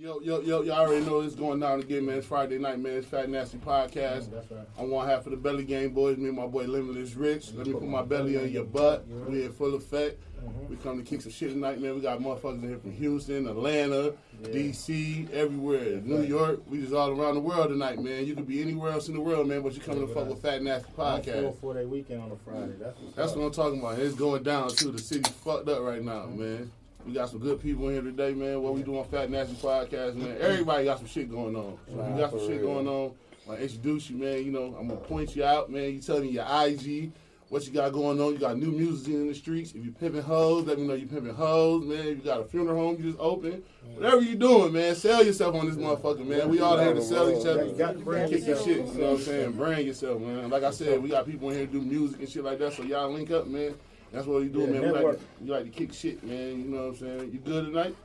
Yo, yo, yo, y'all already know it's going down again, man. It's Friday night, man. It's Fat Nasty Podcast. That's right. I'm one half of the Belly Game Boys. Me and my boy Limitless Rich. Let me put my belly on your butt. We in full effect. Mm-hmm. We come to kick some shit tonight, man. We got motherfuckers in here from Houston, Atlanta, D.C., everywhere, New York. We just all around the world tonight, man. You could be anywhere else in the world, man, but you coming to fuck with Fat Nasty Podcast. for that weekend on a Friday. That's That's what I'm talking about. It's going down too. The city's fucked up right now, man. We got some good people in here today, man. What we doing Fat Nasty Podcast, man. Everybody got some shit going on. So if you got some shit real. going on, I introduce you, man. You know, I'm gonna point you out, man. You tell me your IG, what you got going on. You got new music in the streets. If you pimping hoes, let me know you pimping hoes, man. If you got a funeral home you just open, whatever you doing, man. Sell yourself on this motherfucker, man. We all here to sell each other. You got to brand Kick your shit, you know what I'm saying? Brand yourself, man. Like I said, we got people in here to do music and shit like that, so y'all link up, man. That's what you do, Yeah, man. You like, to, we like to kick shit, man. You know what I'm saying? You good tonight?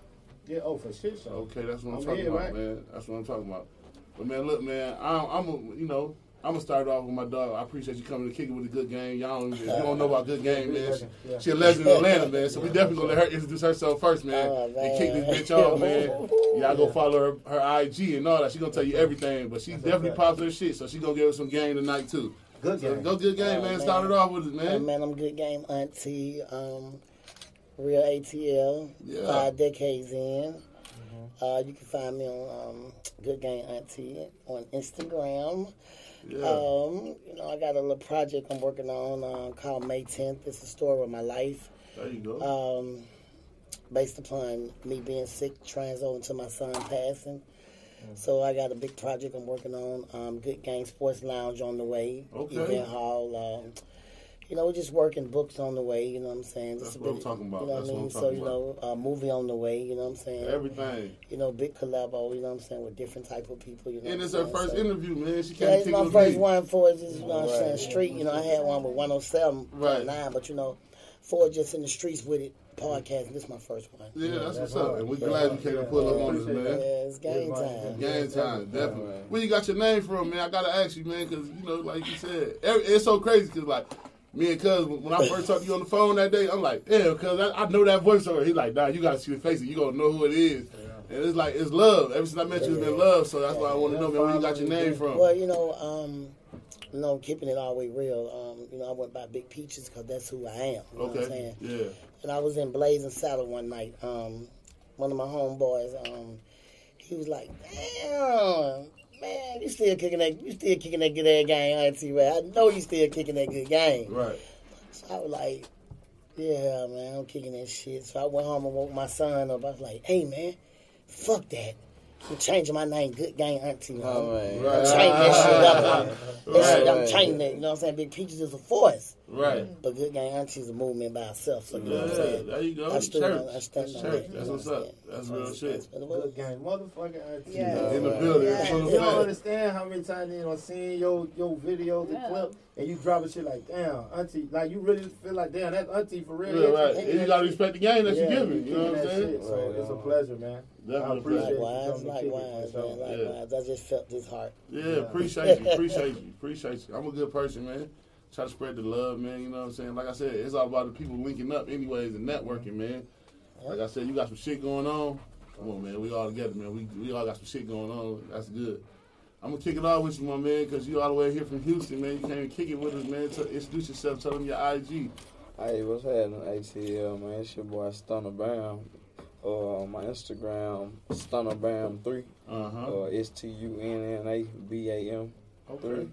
Yeah, oh, for shit, so. Okay, that's what I'm, I'm talking here, about, right? man. That's what I'm talking about. But man, look, man, I'm, I'm a, you know, I'm gonna start off with my dog. I appreciate you coming to kick it with a good game. Y'all don't, you don't know about good game, man. She, Yeah. she a legend in Atlanta, man. So we definitely gonna let her introduce herself first, man, Oh, and kick this bitch off, man. Y'all go follow her, her IG and all that. She gonna tell you everything, but she definitely pops her shit, so she gonna give us some game tonight too. Good game. go good game, man. man. Start it off with it, man. man, I'm good game auntie. Um, real ATL. Yeah. Five decades in. Uh, you can find me on um, Good Game Auntie on Instagram. Yeah. Um, you know, I got a little project I'm working on uh, called May 10th. It's a story of my life. There you go. Um, based upon me being sick, trans over to my son passing. So I got a big project I'm working on. Um, Good Game Sports Lounge on the way. Okay. Event hall. Um, you know, we're just working books on the way. You know what I'm saying? That's Just a what I'm talking about. You know what That's I what mean? I'm So talking you know, a movie on the way. You know what I'm saying? Everything. You know, big collabo. You know what I'm saying? With different type of people. You know. And it's her first So- interview, man. She yeah, can't it's my first me. one for it. Just, you know what I'm saying? Street. You know, I had one with 107 Right. nine, but you know, for just in the streets with it podcast. This is my first one. Yeah, that's, that's what's up. hard. And we're Yeah. glad you came to pull up on us, man. Yeah, it's game Yeah, time. Game time, definitely. Right. Where you got your name from, man? I gotta ask you, man, because you know, like you said, it's so crazy. Because like me and Cuz, when I first talked to you on the phone that day, I'm like, yeah, Cuz I, I know that voiceover. He's like, nah, you gotta see the face, it. you gonna know who it is. And it's like it's love. Ever since I met you, it's been love. So that's why I want to know, man, where you got your name from. Well, you know, um, you know, keeping it all the way real. Um, you know, I went by Big Peaches because that's who I am. You know what I'm Okay. saying? Yeah. And I was in Blazing Saddle one night. Um, one of my homeboys, um, he was like, "Damn, man, you still kicking that? You still kicking that good ass game, Auntie Ray? I know you still kicking that good game." Right. So I was like, "Yeah, man, I'm kicking that shit." So I went home and woke my son up. I was like, "Hey, man, fuck that." I'm changing my name, Good Game Auntie. Oh. Right. I'm changing that shit up. I'm, that shit, I'm changing it. You know what I'm saying? Big Peaches is a force, Right. Mm. but Good Game Auntie is a movement by itself. So you know what I'm Yeah, saying? there you go. I stood on- I Church. stand That's on church. that, That's what's up. I'm? That's real That's shit. what it was. Good game. Motherfucking auntie. Yeah. dog. In the building. Yeah. Full You don't understand how many times you know seeing your your videos Yeah. and clip and you dropping shit like damn auntie like you really feel like damn that's auntie for real. Yeah, right. And you gotta respect the game that Yeah, you're giving. You know what I'm saying? shit, So Right it's a pleasure, man. Definitely I appreciate Likewise, coming it likewise, man, likewise. I just felt this heart. Yeah, appreciate you, appreciate you, appreciate you. I'm a good person, man. Try to spread the love, man. You know what I'm saying? Like I said, it's all about the people linking up, anyways, and networking, man. Like I said, you got some shit going on. Come on, man. We all together, man. We we all got some shit going on. That's good. I'm gonna kick it off with you, my man, because you all the way here from Houston, man. You came and kick it with us, man. To introduce yourself, tell them your IG. Hey, what's happening, ATL, man? It's your boy Stunna Bam. Uh, my Instagram, Stunna Bam 3. Uh huh. Uh, S T U N N A B A M Okay. 3.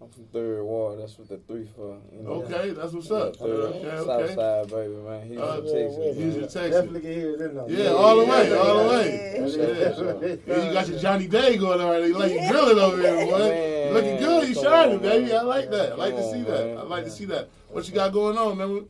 I'm from Third Ward. That's what the 3 for. You know? Okay, that's what's up. Third, Okay, South okay. side, baby, man. He's Uh, Texas. yeah, man. Houston, Texas. Definitely can hear it in there. Yeah, all the way, all the way. Yeah. Yeah, you got your Johnny Dang going on. You like you grilling over there, boy. Man, Looking good. You shining, baby. I like that. I like to see that. I like to see that. What you got going on, man?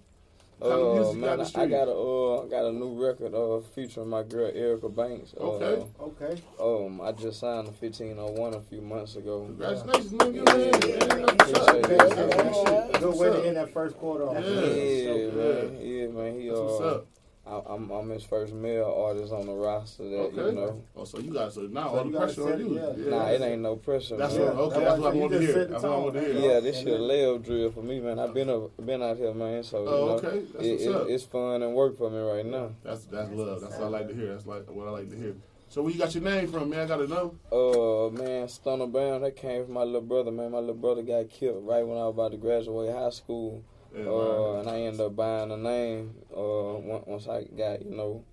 What kind of Uh, music got man, I got a uh, I got a new record uh, featuring my girl Erica Banks. Uh, Okay. Okay. Um, I just signed a 1501 a few months ago. Congratulations, man. Give me a man. That's what's up. Appreciate That's it. what's up. That's Good way to end that first quarter. off. Yeah. Yeah, Yeah. man. Yeah, man. He That's what's uh, up. I, I'm I'm his first male artist on the roster that Okay. you know. Oh, so you got so now So all the pressure on you. yeah. Nah, it ain't no pressure. That's man. what. Okay, That's that's what I why wanted to hear. That's what I wanted to hear. Yeah, this shit a layup drill for me, man. I've been a, been out here, man. So you Oh, know, okay. That's it, it, it's fun and work for me right now. That's that's love. That's what I like to hear. That's like what I like to hear. So where you got your name from, man? I gotta know. Uh, man, Stunna Bam, that came from my little brother, man. My little brother got killed right when I was about to graduate high school. Uh, and I ended up buying the name, uh, once I got, you know,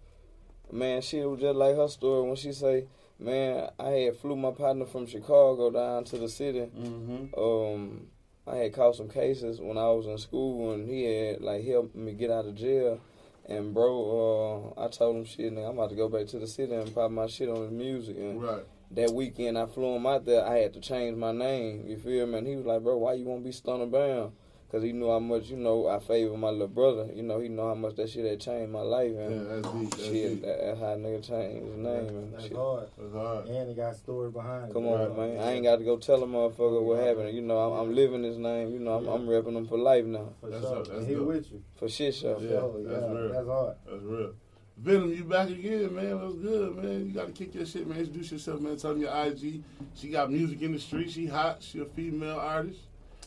man, she was just like her story when she say, man, I had flew my partner from Chicago down to the city. Mm-hmm. Um, I had caught some cases when I was in school, and he had like helped me get out of jail. And bro, uh, I told him shit, nigga, I'm about to go back to the city and pop my shit on his music. And Right. that weekend I flew him out there, I had to change my name. You feel me? And he was like, bro, why you want to be Stunna Bam? Because he knew how much, you know, I favor my little brother. You know, he know how much that shit had changed my life. Yeah, And that's deep. That's shit, deep. that, that's how nigga changed his name. And That's shit. hard. That's hard. And it got a story behind it. Come on, man. I ain't got to go tell a motherfucker what happened. You know, I'm, I'm living his name. You know, I'm, I'm repping him for life now. For That's sure. up, that's and he dope. with you. For shit show. Yeah, So, that's yeah, real. That's hard. That's real. Venom, you back again, man. That's good, man. You gotta kick your shit, man. Introduce yourself, man. Tell them your IG. She got music in the street. She hot. She a female artist.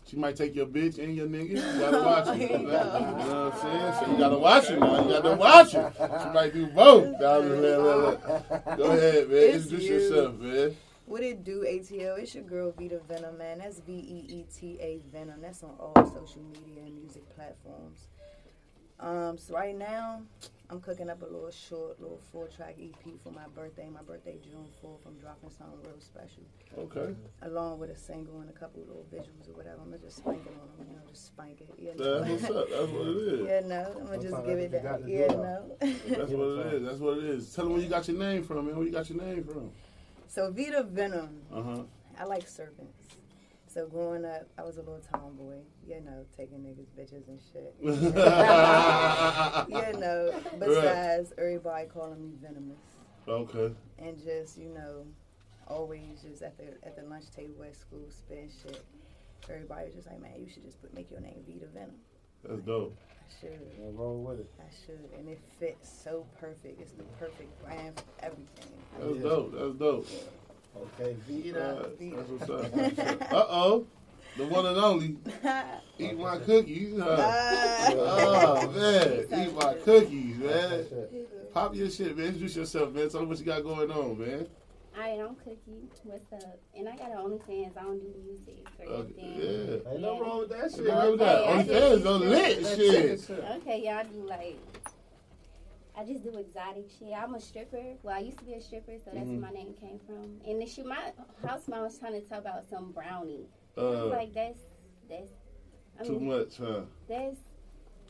She might take your bitch and your nigga. You gotta watch it. You know what I'm saying? So you gotta watch it now. You gotta watch it. She might do both. Nah, I'm just playing, look, look. Go ahead, man. It's Introduce you. yourself, man. What it do, ATL? It's your girl Veeta Venom, man. That's V E E T A Venom. That's on all social media and music platforms. Um, so right now, I'm cooking up a little short, little four track EP for my birthday. My birthday June 4th. I'm dropping something real special, Okay. along with a single and a couple little visuals or whatever. I'm gonna just spank it on them, you know, just spank it. You know? That's what's up. That's what it is. yeah, no, I'm gonna just Sometimes give it that's that. Yeah, no. That's what it is. That's what it is. Tell them where you got your name from, man. Where you got your name from? so Veeta Venom. Uh huh. I like serpents. So growing up, I was a little tomboy, you know, taking niggas, bitches, and shit. you know, besides everybody calling me venomous, Okay. and just you know, always just at the at the lunch table at school spitting shit. Everybody was just like, man, you should just put make your name Veeta Venom. That's dope. I should, Yeah, roll with it. I should, and it fits so perfect. It's the perfect brand for everything. That's Yeah. dope. That's dope. Okay, Veeta. Uh, what's up. Uh oh. The one and only. Eat my cookies. Huh? Ah. Oh, man. Eat my cookies, man. Pop your shit, man. Introduce yourself, man. Tell them what you got going on, man. Alright, I'm Cookie. What's up? And I got an OnlyFans. I don't do music or Okay, anything. yeah. Ain't no wrong with that shit. Remember that? Okay, I Only just- fans on lit That's shit. shit. Okay, y'all do like. I just do exotic shit. I'm a stripper. Well, I used to be a stripper, so that's Mhm. where my name came from. And the shit, my house mom was trying to talk about some brownie. I Uh, like, that's that's. I too mean, much, huh? that's.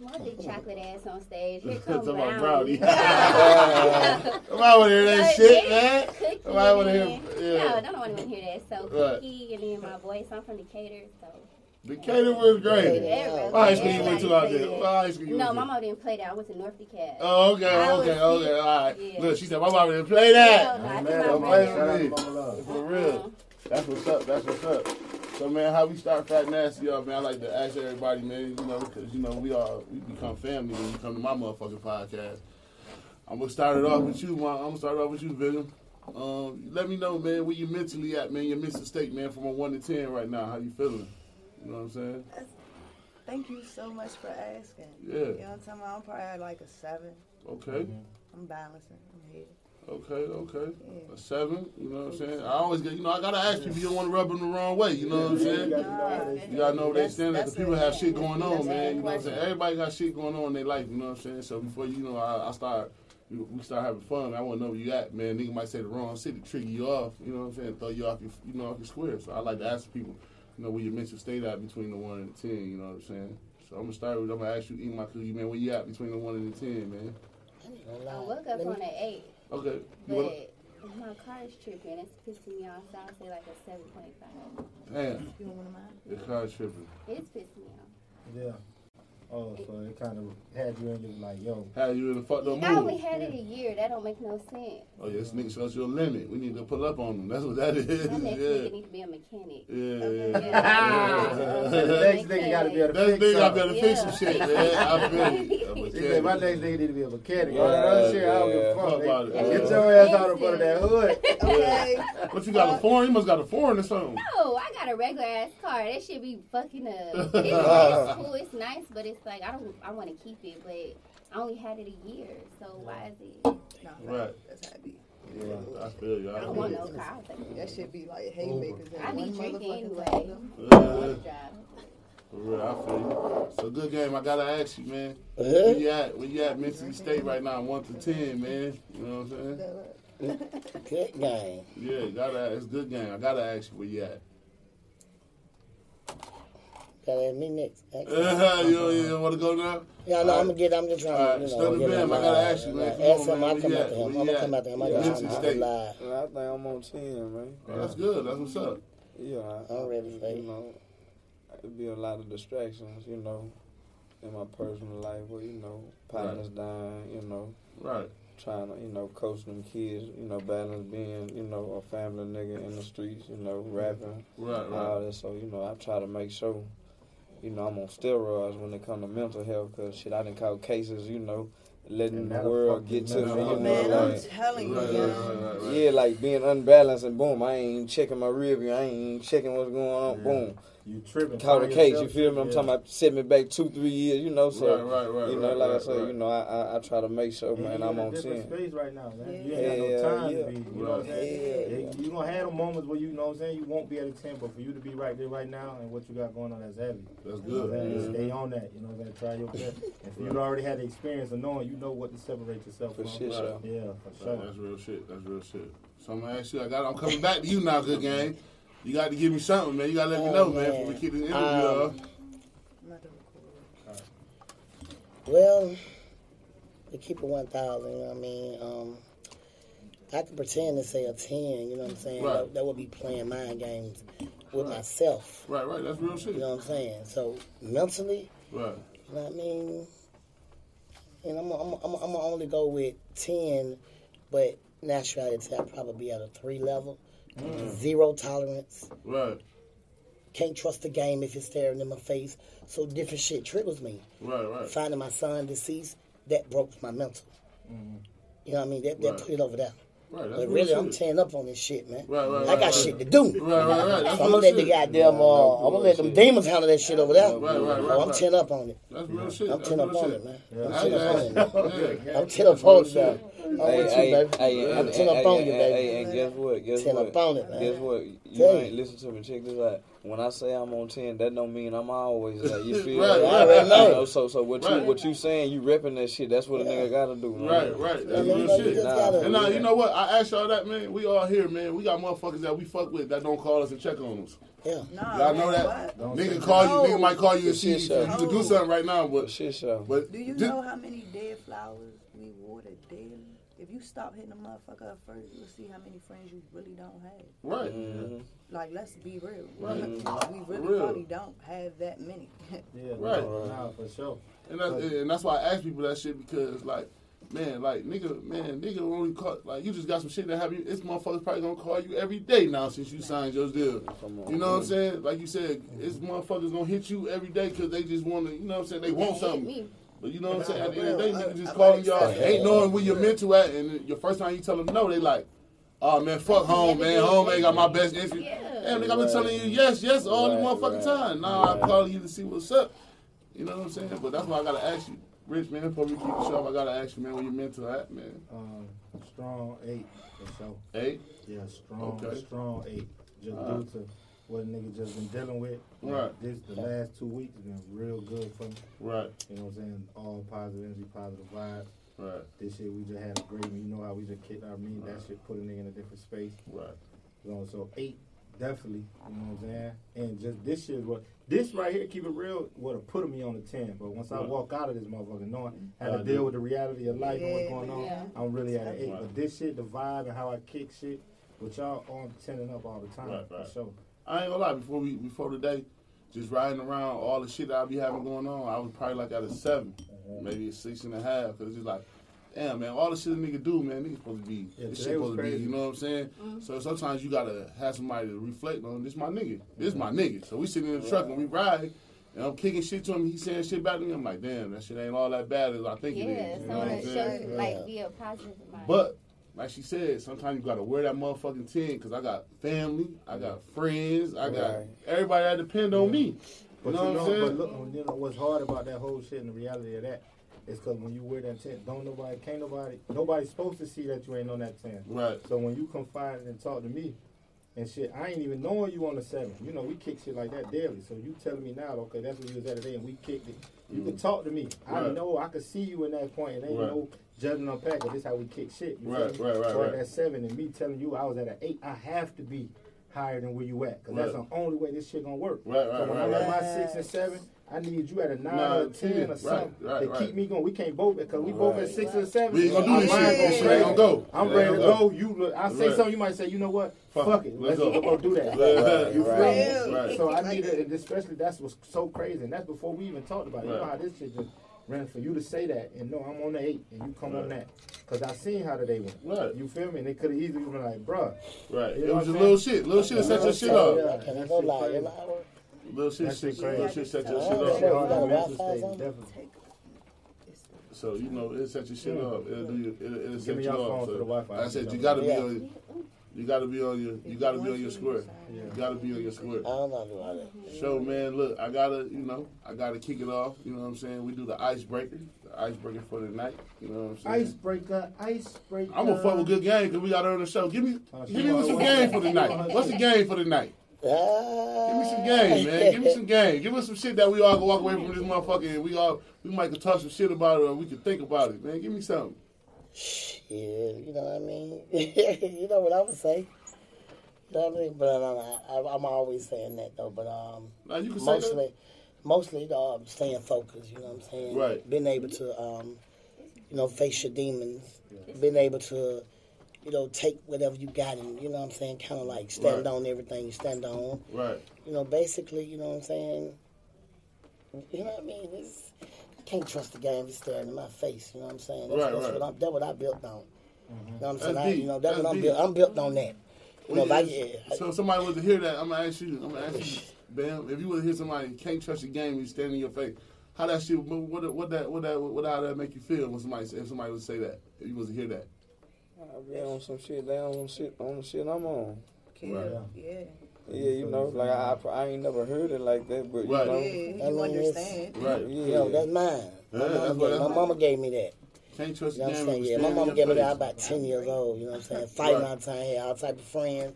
My big chocolate ass on stage. Here comes brownie. brownie. Nobody want to hear that shit, man. Cookie Nobody want to hear. Yeah. No, I don't want to hear that. So Right. Cookie and then my voice. I'm from Decatur, so. Decatur was great. Everybody- What high school you went to out there? say What high school you No, went my mom didn't play that. I went to North DeKalb. Oh, okay, I okay, was- okay, all right. Yeah. Look, she said, my mama didn't play that. No, no, I Man, think don't play brother- shout out to brother- Mama Love. For real. Uh-uh. That's what's up. That's what's up. So man, how we start Fat Nasty up, man? I like to ask everybody, man. You know, because you know we all we become family when you come to my motherfucking podcast. I'm gonna start it off with you, man. I'm gonna start it off with you, Venom. Um, let me know, man, where you mentally at, man. Your mental state, man, from a one to ten right now. How you feeling? You know what I'm saying? Thank you so much for asking. Yeah. You know what I'm talking about? I'm probably at like a seven. Okay. Mm-hmm. I'm balancing. I'm here. Okay. Okay. Yeah. A seven. You know what I'm saying? I always get. You know, I gotta ask people, you don't want to rub them the wrong way. You know what I'm saying? You gotta know You gotta know where they stand. The people have shit going on, man. You know what I'm saying? Everybody got shit going on in their life. You know what I'm saying? So before you know, I, I start, we we start having fun. I want to know where you at, man. Nigga might say the wrong city, trigger you off. You know what I'm saying? Throw you off your, you know, off your square. So I like to ask people, you know, where your mental state at between the one and the ten. You know what I'm saying? So I'm gonna start with. I'm gonna ask you, eat my cookie, man. Where you at between the one and the ten, man? I woke up on an eight, Okay. You but wanna, my car is tripping. It's pissing me off, so I'll say like a seven point five. damn, You don't want to mind? the car's tripping. It's pissing me off. Yeah. Oh, so it kind of had you in your like, yo. Had you in a fucked up I only mood. had it a year. That don't make no sense. Oh yeah, this nigga shows you a limit. We need to pull up on them. That's what that is. My next yeah. nigga need to be a mechanic. Yeah, Okay. yeah. So the next nigga gotta be able to That's fix big. I something. better fix some shit, man. I feel it. He said, my next nigga need to be a mechanic. Yeah, All that other shit, I don't give a fuck. about it. Get your ass out in front of that hood. Okay. What you got a foreign? You must got a foreign or something. No, I got a regular ass car. That should be fucking up. It's, it's cool. It's nice, but it's like I don't. I want to keep it, but I only had it a year. So why is it? No, Right. That's how it be. Yeah. I feel you. I I don't want no car. That should be like haymakers I one be drinking motherfucking anyway. Yeah, for real, I feel you. So good game. I gotta ask you, man. Uh-huh. Where you at? Where you at mentally state right now? One to ten, man. You know what I'm saying? Good game. Yeah, gotta. It's good game. I gotta ask you where you at. Gotta ask me next. Ask me. Uh, you, you want to go now? Yeah, no, I'm gonna get. I'm just trying Alright, to, you Stunner know, get Bam, him I gotta ask you, man. Ask him. man. I'll Where come you out to him. I'm gonna come out to him. I Yeah. got Mental him. I'm state. live. I think I'm on ten, man. That's good. That's what's up. Yeah, I, I'm ready for you know, it'd be a lot of distractions, you know, in my personal life where, you know, partners dying, you know, Right. trying to, you know, coach them kids, you know, balance being, you know, a family nigga in the streets, you know, rapping, Right. all Right. that. So, you know, I try to make sure, you know, I'm on steroids when it come to mental health because, shit, I done caught cases, you know, letting the world get to me, you oh, know, Man, I'm telling you, Right, right, right, right, right. yeah, like being unbalanced and boom, I ain't checking my rear view, I ain't checking what's going on, Yeah. boom. You tripping. Caught a find case, you feel me? I'm yeah. talking about set me back two, three years, you know, so right, right, right. you know, right, like I said, right. you know, I, I I try to make sure, Yeah, man, you I'm in a on different ten. space right now, man. You Yeah. ain't got no time yeah. to be. You know what I'm saying? Yeah. Yeah, You gonna have them moments where you, know what I'm saying, you won't be at a ten, but for you to be right there right now and what you got going on, that's heavy. That's You know what I'm good. Stay on that. You know what I'm saying? Try your best. And if you already had the experience of knowing, you know what to separate yourself For from. shit, Right. sure. Yeah, for sure. That's real shit. That's real shit. So I'm gonna ask you. I got. I'm coming back to you now. Good game. You got to give me something, man. You gotta let me Oh, know, man. man. Before we keep this interview Um, off. I'm not gonna record. Well, to keep it 1,000, you know what I mean? Um, I could pretend to say a 10, you know what I'm saying? Right. That, that would be playing mind games with myself, Right, right. That's real shit. you know what I'm saying? So, mentally, Right. you know what I mean? And I'm going I'm, I'm, I'm to only go with 10, but naturality, I'd probably be at a 3 level. Zero tolerance. Right. Can't trust the game if it's staring in my face. So different shit triggers me. Right. Right. finding my son deceased, that broke my mental. You know what I mean? That, that Right. put it over there. Right. That's But really. I'm tearing up on this shit, man. Right, right, I got right. shit to do. Right, right, right. So I'm gonna let the shit. goddamn, uh, I'm gonna let them bullshit. demons handle that shit over there. Right, right, So right, I'm tearing up on it. That's real shit. I'm tearing up on shit. it, man. I'm tearing up on it. I'm tearing up on it. I'm Hey, with you, baby. hey, I'm and- ten up and- on and- you, baby. Hey, and guess what? Guess Ten what? up on it, man. Guess what? You Tell ain't you. listen to me. Check this out. When I say I'm on ten, that don't mean I'm always like you feel. Right, me? right, I already know. You know, so so what Right. you what you saying? You repping that shit. That's what a nigga gotta do, man. Right, right. That's I mean, real like, shit. Nah. gotta- And now, you know what? I asked y'all that, man. We all here, man. We got motherfuckers that we fuck with that don't call us and check on us. Yeah. Nah, Y'all know that? Nigga call No. you, nigga might call you and see Shit if show. you can do something right now, But but shit show. but Do you know how many dead flowers we water daily? If you stop hitting a motherfucker up first, you'll see how many friends you really don't have. right. Mhm. Like, let's be real. Right. We really Real. probably don't have that many. Yeah, Right. Nah, for sure. And that's, and that's why I ask people that shit because like, man, like nigga, man, nigga only call like you just got some shit that have you. This motherfucker's probably gonna call you every day now since you signed your deal. Come on. You know what I'm saying? Like you said, this motherfuckers gonna hit you every day because they just want to. You know what I'm saying? They want Hit something. Me. But you know what I'm saying? At the end of the day, niggas just I'm calling y'all, sorry. ain't knowing where you're mental at, and your first time you tell them no, they like, oh man, fuck home, man. Home ain't got my best interest. Yeah. Damn, nigga, I've been telling you yes, yes all the motherfucking right, time. Now I'm calling you to see what's up. You know what I'm saying? But that's why I gotta ask you, Rich man. Before we keep the show, up, I gotta ask you, man, where your mental at, man. Um, strong eight for sure. Hey, Yeah, strong, Okay. strong eight. Just Alright. due to what a nigga just been dealing with. Right. This the last two weeks been real good for me. right, You know what I'm saying? All positive energy, positive vibes. right, This shit we just had a great You know how we just kicked our meat. That shit put a nigga in a different space. right. You know, so eight definitely. You know what I'm saying? And just this shit is what this right here, keep it real, would have put me on the ten. But once I walk out of this motherfucker, knowing mm-hmm. how to deal with the reality of life and what's going on, yeah. I'm really at an eight. Right. But this shit, the vibe and how I kick shit, with y'all on ten and up all the time Right, for sure. I ain't gonna lie. Before we before today, just riding around all the shit that I be having going on, I was probably like at a seven, uh-huh. maybe a six and a half. Cause it's just like, damn man, all the shit a nigga do, man, nigga supposed to be. Yeah, this shit was supposed to be. crazy. You know what I'm saying? Mm-hmm. So sometimes you gotta have somebody to reflect on. This my nigga. This my uh-huh. nigga. So we sitting in the truck and we ride. And I'm kicking shit to him. He saying shit back to me. I'm like, damn, that shit ain't all that bad as I think Yeah, it is. You know what I'm that saying? shows like be a positive mind. But like she said, sometimes you gotta wear that motherfucking ten because I got family, I got friends, I got Right. everybody that depend on me. But You know you what I'm saying? but look, you know what's hard about that whole shit and the reality of that is because when you wear that ten, don't nobody, can't nobody, nobody's supposed to see that you ain't on that ten. Right. So when you confide and talk to me and shit, I ain't even knowing you on the seven. You know, we kick shit like that daily. So you telling me now, okay, that's where you was at today and we kicked it. You can talk to me. I Mm. Know I can see you in that point. It ain't Right. no judging on pack. This how we kick shit. You Right, right, right, So right. at seven and me telling you I was at an eight, I have to be higher than where you at. Cause that's the only way this shit gonna work. Right, so right, when I'm at right. my six and seven, I need you at a nine Nine, or a ten, 10, or right, something right, to right. keep me going. We can't both because we both at Right. six and seven. We ain't gonna do this shit. gonna This shit crazy. ain't gonna go. I'm ready to go. You look. I say Right. something. You might say, you know what? Fuck Fuck, it. it. Let's Let's go. go do that. Right, You feel right, me? right. So I need it, especially that's what's so crazy, and that's before we even talked about it. You know how this shit just ran for you to say that, and no, I'm on the eight, and you come on that, cause I seen how the day went. Right. You feel me? And they could have easily been like, bruh, Right. You It was what just little shit. Little shit to set your shit up. Can't go lie. You lie. Little shit, That shit little crazy. set your shit up. shit- hard got a mental Wi-Fi state, something? definitely. So you know it set your shit Yeah. up. It'll do you. It'll, it'll set you your up. So for the Wi-Fi. I said you gotta be Yeah. on. You gotta be on your. You gotta be on your square. You gotta be on your square. I don't know do all that. So man, look, I gotta, you know, I gotta kick it off. You know what I'm saying? We do the icebreaker, the icebreaker for the night. You know what I'm saying? Icebreaker, icebreaker. I'm gonna fuck with good game because we gotta on the show. Give me, give me what's some game for the night. What's the game for the night? Ah. Give me some game, man. Give me some game. Give us some shit that we all can walk away from this motherfucker and we all we might can talk some shit about it or we can think about it, man. Give me something. Yeah, you know what I mean. you know what I would say. You know what I mean. But uh, I, I'm always saying that though. But um, Now you can mostly, mostly uh, staying focused. You know what I'm saying. Right. Being able to, um, you know, face your demons. Being able to, you know, take whatever you got and you know what I'm saying. Kind of like stand Right. on everything you stand on. Right. You know, basically, you know what I'm saying. You know what I mean. It's, I can't trust the game just staring in my face. You know what I'm saying. That's, Right, that's right. what I'm. That's what I built on. Mm-hmm. You know what I'm saying. That's I, you know, that's, That's what I'm deep. built. I'm built on that. You know, I, yeah, So if somebody was to hear that, I'm gonna ask you. I'm gonna ask you, Bam. If you would hear somebody can't trust the game, you stand in your face. How that shit? What what what that what that what how that make you feel when somebody say- if somebody would say that? If you was to hear that. I be on some shit. They on shit on the shit I'm on. Yeah. Right. Yeah. Yeah, you know, like I, I, I ain't never heard it like that, but you Right. know, Yeah. I You mean, understand. Right. yeah, you know, that's mine. My, Yeah, mama that's gave, that's- my mama gave me that. Can't trust You know what. I'm saying? Yeah, my stand mama your gave me that face. about 10 years old. You know what I'm saying? Fighting Right. all the time, had all type of friends.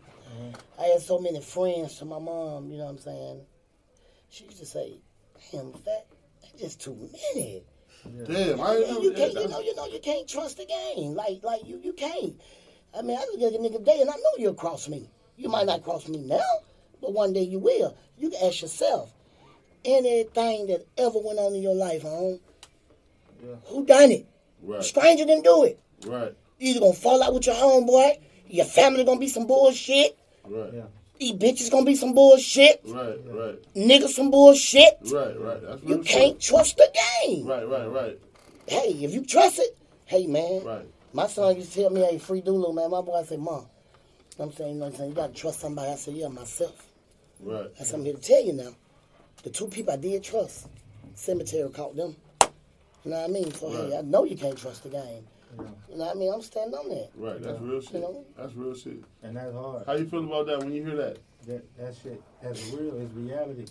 I had so many friends to my mom, you know what I'm saying? She used to say, damn, that, that's just too many. Damn, I Yeah, ain't you can't, you know, you know, you can't trust the game. Like, like you, you can't. I mean, I look at a nigga today, and I know you'll cross me. You might not cross me now, but one day you will. You can ask yourself, anything that ever went on in your life, home, Yeah. who done it? Right. Stranger didn't do it. Right. You either gonna fall out with your homeboy, your family gonna be some bullshit, Right. Yeah. These bitches gonna be some bullshit, Right. Right. niggas some bullshit. Right. Right. That's You can't trust the game. Right. Right. Right. Hey, if you trust it, hey man. Right. My son used to tell me, hey, free Dulu, man. My boy I said, Mom, you know what I'm saying, you know what I'm saying, you gotta trust somebody. I said, yeah, myself. Right. That's what I'm here to tell you now. The two people I did trust, cemetery caught them. You know what I mean? So hey, I know you can't trust the game. You know what I mean? I'm standing on that. Right. That's real shit. You know? That's real shit. And that's hard. How you feel about that when you hear that? that that shit that's real it's reality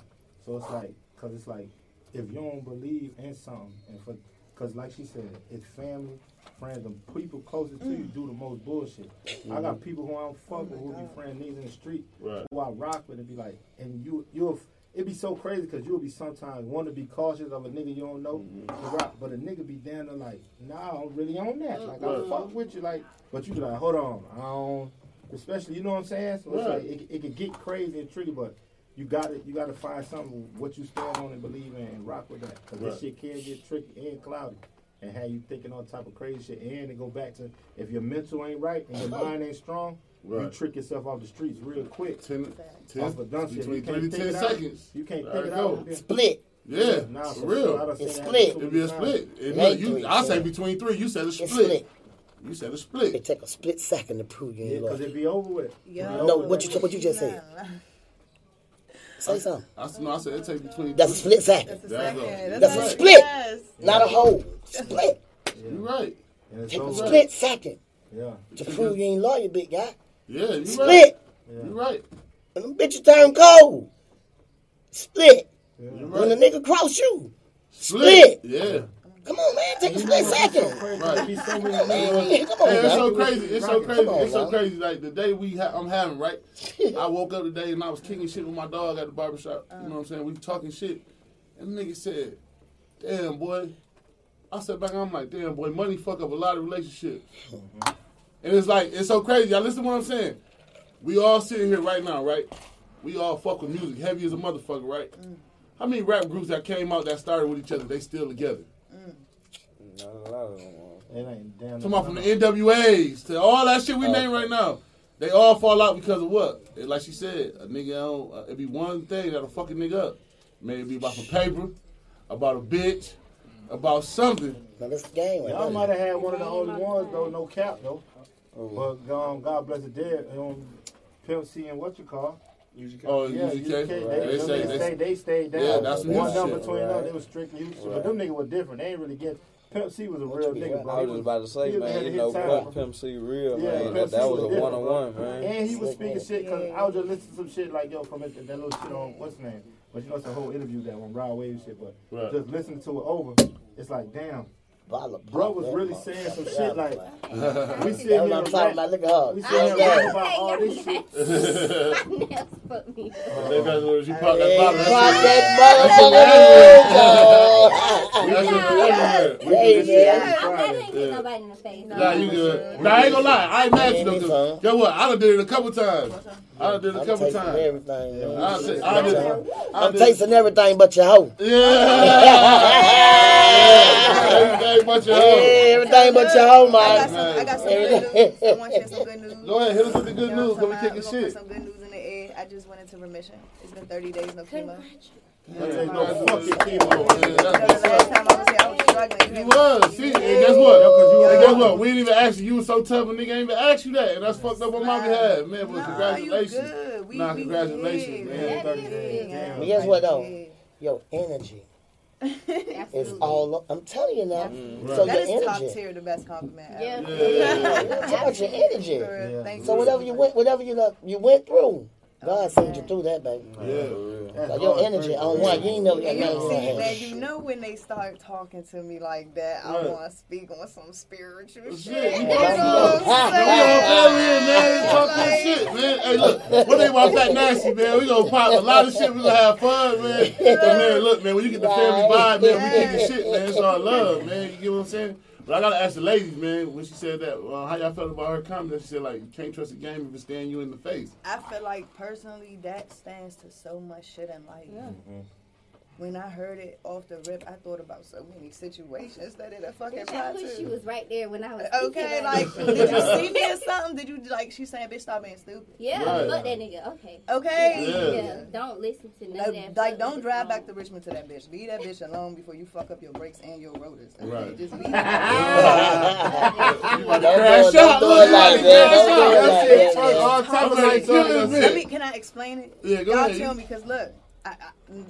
so it's like because it's like if you don't believe in something and for because like she said it's family friends and people closest to you mm. do the most bullshit i got mm-hmm. people who i don't fuck oh with who be friend niggas in the street Right. who i rock with and be like and you you'll it be so crazy because you'll be sometimes want to be cautious of a nigga you don't know mm-hmm. to rock, but a nigga be down there like, nah, I'm really on that. Like, I Right. fuck with you, like, but you be like, hold on, I don't, especially, you know what I'm saying? So Right. like, it, it can get crazy and tricky, but you got to you got to find something what you stand on and believe in and rock with that, because Right. this shit can get tricky and cloudy. And have you thinking all type of crazy shit, and it go back to if your mental ain't right and your mind ain't strong, you trick yourself off the streets real quick. 10, 10 Off of dumb shit. between 3 to 10 seconds. You can't There think you it go. out. Split. Yeah, Nah, for for real. sure. I done It's split. It'd be a split. times. It, It you, three, I say yeah. between three. You said a split. split. You said a split. It split. take a split second to prove you Yeah, ain't because loyal. it be over with. Yo, No, what you- what you just said. Say something. I, s- no, I said it take between. That's a split second. That's a second. go. That's a right. split. Yes. Not a whole. Split. You're right. Take a over. split second Yeah. to prove you ain't loyal, big guy. Yeah, you right. Split. You right. And them bitches turn cold. Split. You When the nigga cross you. Split. Split. Yeah. Come on, man, take a split second. Right. So many Man, come on, Hey, it's so crazy. It's so crazy. On, It's so crazy. Like the day we ha- I'm having right. I woke up today and I was kicking shit with my dog at the barbershop. You know what I'm saying? We talking shit, and the nigga said, "Damn boy." I said back, I'm like, "Damn boy, money fuck up a lot of relationships." Mhm. And it's like it's so crazy. Y'all listen to what I'm saying. We all sitting here right now, right? We all fuck with music, heavy as a motherfucker, right? How many rap groups that came out that started with each other, they still together? Not a lot of them. uh, It ain't damn. Talking about from the NWAs to all that shit we Okay. name right now. They all fall out because of what? And Like she said, a nigga don't, uh, it be one thing that'll fuck a nigga up. Maybe it be about some paper, about a bitch, about something. Now, this the game Y'all might have had one of the only ones though, no cap though. Oh, But um, God bless the dead. Um, Pimp C and what you call? Oh, Yeah, UGK. UGK. They, They, say they, niggas stayed, they stayed down. Yeah, that's one music number shit, between them. They was strictly used to. Right. But them niggas were different. They ain't really get. Pimp C was a real nigga, mean? bro. I He was about to say, he man, ahead you know, his time, Pimp. Pimp C real, Yeah, man. That, that was was a one on one, man. And he was speaking shit because Yeah. I was just listening to some shit like yo from that, that little shit on what's his name. But you know it's a whole interview that one, Raw Wave shit. But Right. just listening to it over, it's like damn, Bottle of bro was really saying some shit like we That's sit here I'm talking about. Look at her. we sit here and Yeah. about all this shit. My nails me up. They you pop that bottle. that motherfucker. We Hey, do this shit man. every I'm glad Friday. I ain't nobody in the face. Nah, you good. Nah, I ain't gonna lie. I ain't mad at you though. 'cause Guess what? I done did it a couple times. I did it a I'm couple tasting times. everything, man. I did. I did. I I'm did. tasting everything but your hoe. Yeah. Everything but your hoe. Everything but your hoe, I got man. some, I got some good news. I want to share some good news. Go ahead, hit us with the good You know news. what I'm Cause we kicking about? We're gonna put shit. some good news in the air. I just went into remission. It's been 30 days, no chemo. There ain't no fucking chemo. man, You that's what's up. time I was here, I was struggling. You oh, was. See, and guess what? Yeah, 'cause And guess what? We didn't even ask you. You was so tough, a nigga ain't even ask you that, and that's fucked up on my behalf, man. But Nah, congratulations. You. We, Nah, we congratulations, good. man. That is good. But guess what, though? Yeah. Your energy is Absolutely. all. I'm telling you now. Right. So That your is top energy. tier, the best compliment ever. Yeah. Yeah. Talk about your energy. Yeah. Thank So you. whatever you went, whatever you done- you went through, God sent you through that, baby. Yeah. That's Like your energy first. on one, you ain't never got you nothing in see, your man, you know when they start talking to me like that, I Right. want to speak on some spiritual Shit, shit. you You know know what I'm We saying? all family in, man. Talk Like- that shit, man. Hey, look, what they about that nasty, man? We gonna pop a lot of shit. We gonna have fun, man. But man, look, man, when you get the family vibe, man, we get kicking shit, man. It's all love, man. You get what I'm saying? But I gotta ask the ladies, man, when she said that, uh, how y'all felt about her comment? She said like, you can't trust a game if it's staring you in the face. I feel like personally that stands to so much shit in life. When I heard it off the rip, I thought about so many situations that it a fucking Bitch, I wish to. you was right there when I was. Okay, speaking like, that did you see me or something? Did you like? She's saying, "Bitch, stop being stupid." Yeah, Right. fuck that nigga. Okay. Okay. Yeah. Yeah. Don't listen to none Like, that. like, don't drive back to Richmond to that bitch. Leave that bitch alone before you fuck up your brakes and your rotors. Okay? Right. Just leave it. You about to Don't crash do it- out, don't do look, it like you that. about to Don't do it crash out. like That's that, it. man. All time of night, killing Let me. Can I explain it? Yeah, go Y'all ahead. tell me, cause look, I, I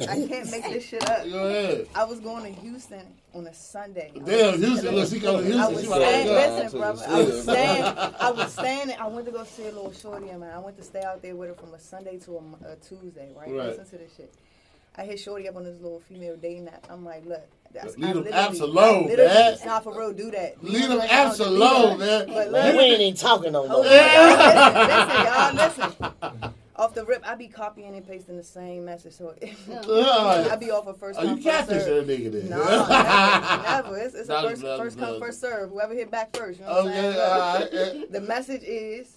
I can't make this shit up. Go ahead. I was going to Houston on a Sunday. Damn, Houston, look, she coming to I Houston. was She staying, go. listen, brother. I was city. staying. I was staying. I went to go see a little shorty, man. I went to stay out there with her from a Sunday to a, a Tuesday, right? Right. Listen to this shit. I hit shorty up on this little female dating app. I'm like, look, that's Leave I them literally- apps alone, literally- man. Nah, for real, do that. Leave them her apps alone, alone, man. But You ain't even talking no more. listen, listen, y'all, listen. Off the rip, I be copying and pasting the same message, so I be off of first Are come you first catfish serve. that nigga then? No, never, never. It's, it's a Not first, a- first not come, a- first serve. Whoever hit back first. You know what I'm Okay, saying? alright. Eh. The message is,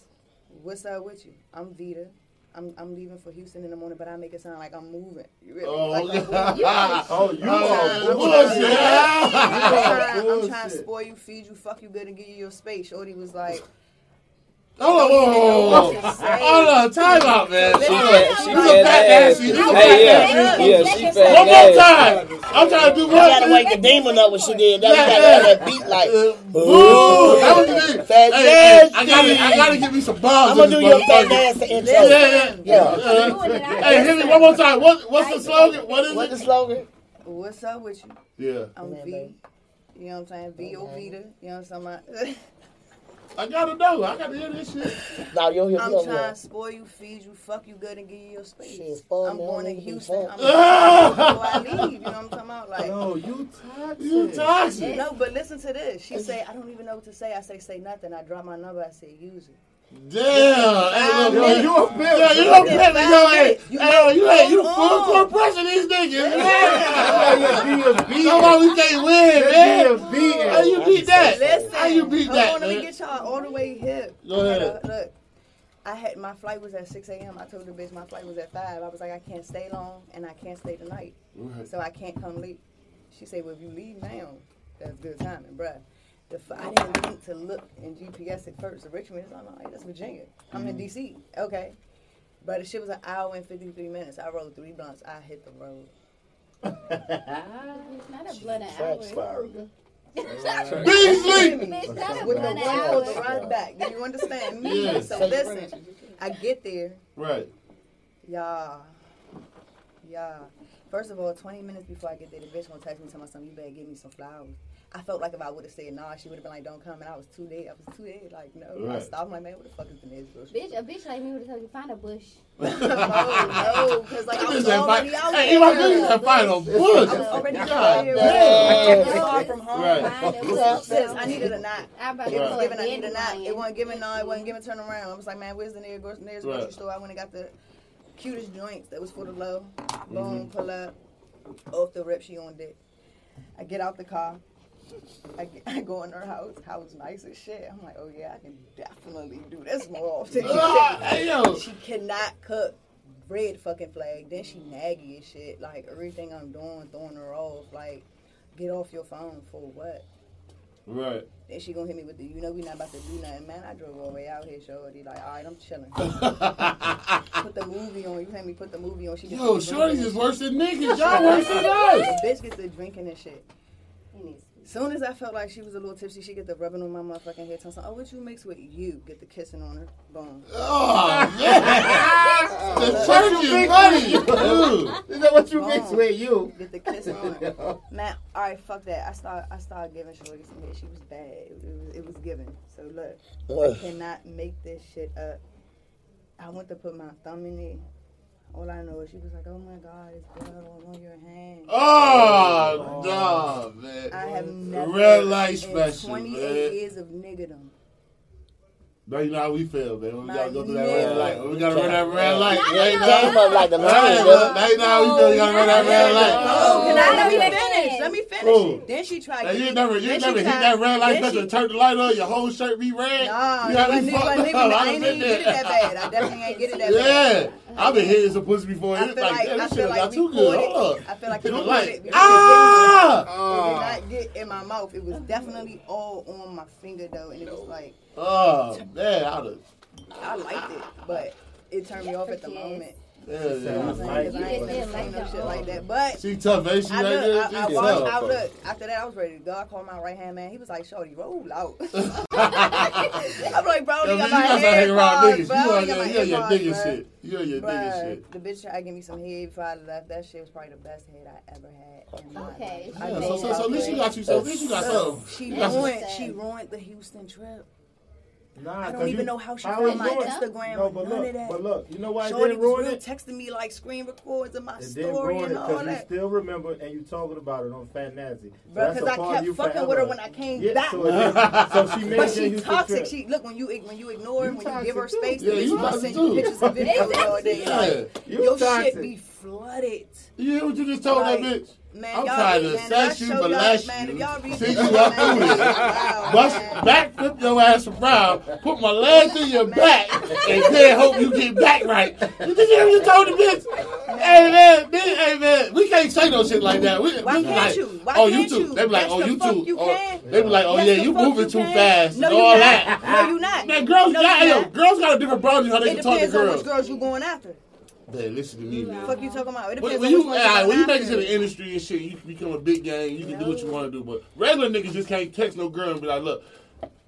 "What's up with you? I'm Veeta. I'm I'm leaving for Houston in the morning, but I make it sound like I'm moving. You really? Oh, like I'm okay. Oh, you Oh, are bullshit. I'm trying, I'm trying to spoil you, feed you, fuck you good, and give you your space. Shorty was like, Hold on, whoa, whoa, whoa, whoa. Hold on, time out, man. She Hold fat- on. she You fat fat nasty. nasty. You I look was fat like, nasty. yeah, Yeah, she One fat One more time. I'm trying to do You gotta wake the demon up when she did that. You Yeah, gotta yeah. have that beat like. Uh, Boo! That was the thing. Fat Hey, hey, I gotta, I gotta give me some bombs. I'm gonna do your fat motherfucker. nasty intro. Yeah, yeah, Yeah. Uh, Doing Hey, hit me one more time. What, what's the slogan? What is What the slogan? "What's up with you? Yeah. I'm V. You know what I'm saying? V O Veeta. You know what I'm saying? I gotta know. I gotta hear this shit. Now you'll hear I'm me over trying there. to spoil you, feed you, fuck you good, and give you your space. Shit, spoil I'm me, going to don't need to be Houston. I'm before I leave. You know what I'm talking about? Like, No, you toxic. You toxic. no, but listen to this. She say, I don't even know what to say. I say, say nothing. I drop my number. I say, use it. Damn. Hey, look, Yo, you a bitch. Yeah, you don't It's pay Yo, hey, You hey, you ain't you hold full on. court pressing these niggas. Yeah, Yeah. yeah, be That's why we can't win, man. How you beat that? Listen, How you beat hold that, on, let me get y'all all the way hip. Go ahead. Look, I had my flight was at 6 a.m. I told the bitch my flight was at 5. I was like, I can't stay long and I can't stay tonight, Right. so I can't come late. She said, Well, if you leave now, that's good timing, bruh. The f- I didn't think to look in GPS at first. The Richmond is like, no, that's Virginia. I'm in D.C. Okay. But the shit was an hour and 53 minutes. I rolled three blunts. I hit the road. It's not a blunt Facts, hour. fire. Beasley. A With the blunt one for the ride back. Do you understand me? Yeah. So listen, I get there. Right. Yeah. Yeah. First of all, 20 minutes before I get there, the bitch gonna text me tell me something, you better give me some flowers. I felt like if I would have said nah, she would have been like, don't come. And I was too dead. I was too dead. Like, no. I stopped. I'm like, man, what the fuck is the next bush? Bitch, a bitch like me would have told you find a bush. no, no. Because, like, I This was already fight. out Hey, my there. niggas that fight on I was bush. already God out here. damn. Right. Far from home. Right. Find a. Sis, I needed a knot. I'm about to It was given, I a needed a knot. It wasn't given, no, it wasn't given turn around. I was like, man, where's the nearest, nearest grocery Right. store? I went and got the cutest joints that was for the low. Boom, Mm-hmm. pull up. Off the rip, she on dick. I get out the car. I, I go in her house. House nice as shit. I'm like, oh yeah, I can definitely do this more often. Ah, Hey, yo. she cannot cook. Red fucking flag. Then she naggy as shit. Like everything I'm doing, throwing her off. Like, get off your phone for what? Right. Then she gonna hit me with the, you know, we not about to do nothing, man. I drove all the way out here, shorty. Like, all right, I'm chilling. put the movie on. You hear me? Put the movie on. She gets Yo, shorty's is worse than niggas. Y'all worse than us. bitch gets to drinking and shit. He Soon as I felt like she was a little tipsy, she get the rubbing on my motherfucking head. Telling, oh, what you mix with you? Get the kissing on her. Boom. Oh, man. The church is money. Dude. Is that what you Wrong. mix with you? Get the kissing on her. Man, all right, fuck that. I start, I started giving Shorty some head. She was bad. It was, it was given. So look, I cannot make this shit up. I went to put my thumb in it. All I know is she was like, "Oh my God, it's blood all on your hand." Ah, oh, no, man. I have never Red light special, 28 man. years of niggerdom. No, you know how we feel, man. When we gotta go through that red light. When we gotta run that red light. Not Right even now. Like the Right man, now. Now you know how we feel. You gotta run that red light. Oh, can I let me finish? Let me finish. Cool. Then she tried. Now, to you get- never, you then she never hit tried- that red light then special she- and turn the light on, your whole shirt be red. Nah, you it gotta wasn't, be it wasn't fucked even, up. I I ain't done even been get it that there. bad. I definitely ain't get it that bad. Yeah, I've been hitting some pussy before. I It's feel like, like, damn, I this feel shit like got we too good. it. Hold up. I feel like Hit we the caught light. it. Ah! It did not get in my mouth. It was definitely all on my finger though, and it was like Oh, man, I. I liked it, but it turned me off at the moment. Yeah, You know what I'm yeah. saying? 'Cause I ain't You just never didn't like no that shit like that. But She tough, ain't she? I right look, there? I, I She watched, tough. I look. After that, I was ready to go. I called my right hand man. He was like, "Shorty, roll out." I'm like, bro, Yo, you man, got you my gotta around niggas. bro. You on got my your, you on your AirPods, nigga shit. You on your nigga shit. the bitch tried to give me some head before I left. That shit was probably the best head I ever had. In my Okay. life. Yeah, so, so, so at least you got you. So at least you got something. She some- ruined. She ruined the Houston trip. Nah, I don't even you- know how she how found my ruined- Instagram No, or but none look, of that. but look, you know why it Shorty didn't was ruin real it? texting me like screen records of my It didn't story ruin and it all because you that. still remember and you talking about it on Fat Nasty. That's because a I part of kept you fucking with her when I came Yeah, back. so, it didn't- so she made But that she toxic. She look when you when you ignore her, when you give her space, Yeah, you gonna toxic send you too. pictures and videos all day. Yeah. Like, You your shit be flooded. You hear what you just told that bitch? Man, I'm y'all trying to man, sex you, y'all- molest man, you, if y'all read send this, you up man, through it. Bust, man. back flip your ass around, put my legs in your back, and then hope you get back right. You what you told the bitch? Hey man, bitch, hey man, we can't say no shit like that. We, Why we can't like, you? Why oh, can't you too. They be like, Yes, oh, you too. you Oh, they be like, oh yeah, you moving you too can. fast No, and all not. that. No, you not. Man, girls, No, yo, girls got a different problem how they It can talk to depends on girls. which girls you going after. Man, listen to me, man. Fuck you talking about? It When, depends when on you which uh, when you make it to the industry and shit, you become a big gang. You can do what you want to do, but regular niggas just can't text no girl and be like, "Look,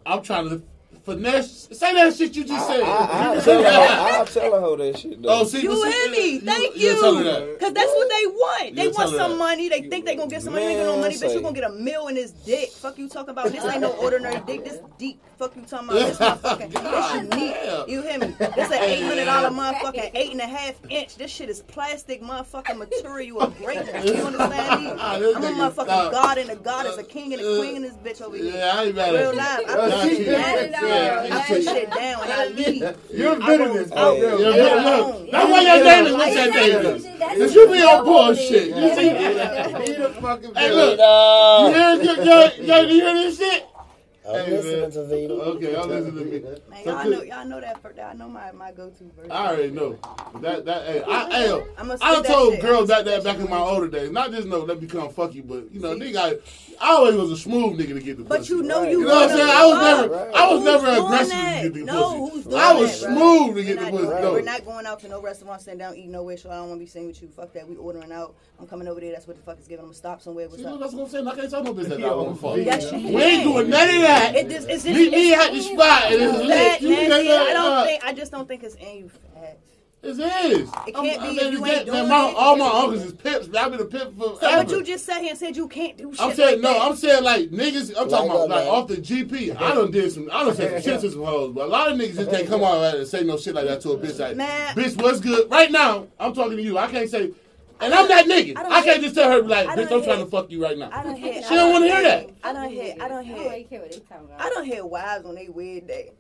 I'm trying to finesse. Say that shit you just said. I, I, tell her, I'll tell her how that shit though. Oh, see, You but hear me? Thank you. tell her that. Cause that's what they want. They Yeah, want some that. money. They think they gonna get some money. They get no money, but say. you gonna get a mill in this dick. Fuck you talking about? This ain't no ordinary dick. This deep. Fuck you talking about? This motherfucking. This unique. You hear me? This an eight hundred dollar motherfucking eight and a half inch. This shit is plastic motherfucking material of greatness. You understand me? I'm a nigga motherfucking stop. god and a goddess, a king and a uh, queen in this bitch over here. Yeah, I ain't mad Real at you. life. Nah, I she- put yeah, shit down. yeah, I put shit down and I leave. You're bitterness Hey, out there. Yeah, man. yeah. That's why your name is what's that name? Cause you be on bullshit. You see? He the fucking Hey, look. You hear this shit? I'm Hey, listening man. to Veeta. Okay, I'm listening to me. Man, So y'all know, y'all know that. first- I know my, my go-to version. I already know. That that hey, I, hey, I'ma I done that told shit. girls I'ma that that back in my older days. Not just know let me come fuck you, but you know, nigga, I, I always was a smooth nigga to get the pussy. But pussy. you know Right. you. You know what I'm saying? I was never, I was Who's never aggressive that? to get the No, pussy. who's doing I was that, bro? smooth to We're get the not pussy. doing. No. We're not going out to no restaurant, sitting down, eating nowhere. So I don't want to be seen with you. Fuck that. We ordering out. I'm coming over there. That's what the fuck is giving them a stop somewhere. What's See, up? that's what I'm saying. I can't tell no bitch that I want to fuck. We ain't doing none of that. It just, it's just, Meet me at the spot and it's lit. that You nasty. think I don't uh, think. I just don't think it's in you. Fat. It is. It can't I'm- be I mean, you it ain't can't- doing my, it. all my uncles is pimps. man. I've been a pimp for So, but you just sat here and said you can't do shit. I'm saying like no. that. I'm saying like niggas. I'm talking about like man. off the GP. I done did some. I done said some shit to some hoes, but a lot of niggas just can't come out and say no shit like that to a bitch. Like, Man. bitch, what's good? Right now, I'm talking to you. I can't say. And I'm that nigga. I I can't hear- just tell her like, bitch, I'm trying to fuck you right now. I don't hear. She don't wanna hear that. I don't hear. I don't I don't hear. care what they talking about. I don't hear wives on they weird day.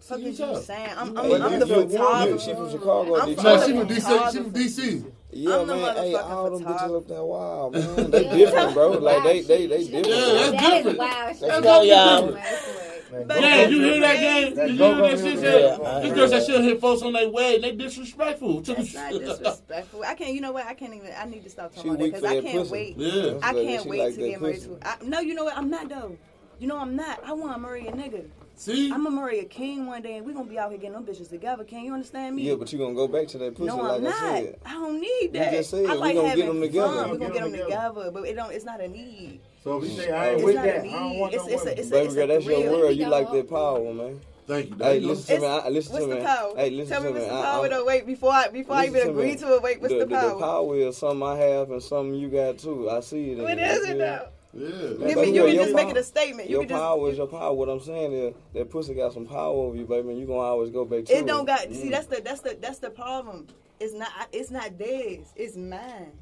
Fuck See is you saying? I'm, I'm, I'm the you- you- photographer. She from Chicago. I'm No, she from DC. She from DC. Yeah, I'm man. Hey, all them bitches up there wild, man. They different, bro. Like they, they, they different. Yeah, bro. that's That is different. wild That's shit. Let's go, y'all. different. That's the word. But- Yeah, you hear that game? That Did you hear that shit? music. Yeah, I this girl said that. she'll hit folks on their way and they disrespectful. To That's not disrespectful. I can't. You know what? I can't even. I need to stop She talking about that because I can't pussy. wait. Yeah. I can't she wait like to get married to. I, no, you know what? I'm not though. You know I'm not. I want to marry a nigga. See? I'm gonna marry a king one day, and we gonna be out here getting them bitches together. Can you understand me? Yeah, but you're gonna go back to that pussy no, like I'm I not. said. I don't need that. just said I we like gonna having get 'em together. fun. We're gonna get them together. together, but it don't. It's not a need. So if we say I ain't with that, a I don't want It's no it's a women. it's a, Baby it's girl, a that's your world. You like that power, man. Thank you. There Hey, you listen to me. It's- I, listen What's to the me. power? Hey, listen Tell to me me. what's the I- power I'm- though. Wait, before I before I even to agree me. to it. Wait, what's the, the, the, power? the power is something I have and something you got too. I see it. in What you. is You it feel? though? Yeah. Give Baby me, you girl, can your just make it a statement. You Your can just. power is your power. What I'm saying is that pussy got some power over you, baby. And you gonna always go back to It don't got. Mm. See, that's the that's the that's the problem. It's not. It's not theirs. It's mine.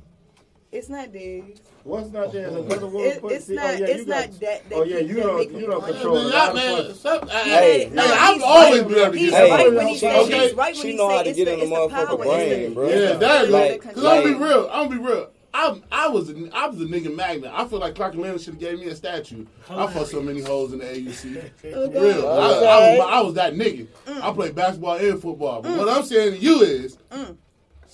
It's not theirs. What's not there? Oh, Another woman It- it's see, not- oh, yeah, it's you got- not that- Oh yeah, you don't make you don't want it. control Man, a y'all, lot of man, pussy. stop- uh, hey, Hey, hey, I've he's always right. been able to He's get Hey, some right when he she- says she- he's right when she he know say how to get the, in the motherfucker brain, the- bro. Yeah, it's that the- like- the Cause I'm gonna be real. I'm gonna be real. I I was a, I was a nigga magnet. I feel like Clark Atlanta should have gave me a statue. I fucked so many hoes in the AUC. Okay. Real. I, I, was, I was that nigga. I mm. played basketball and football. But what mm. I'm saying to you is, mm.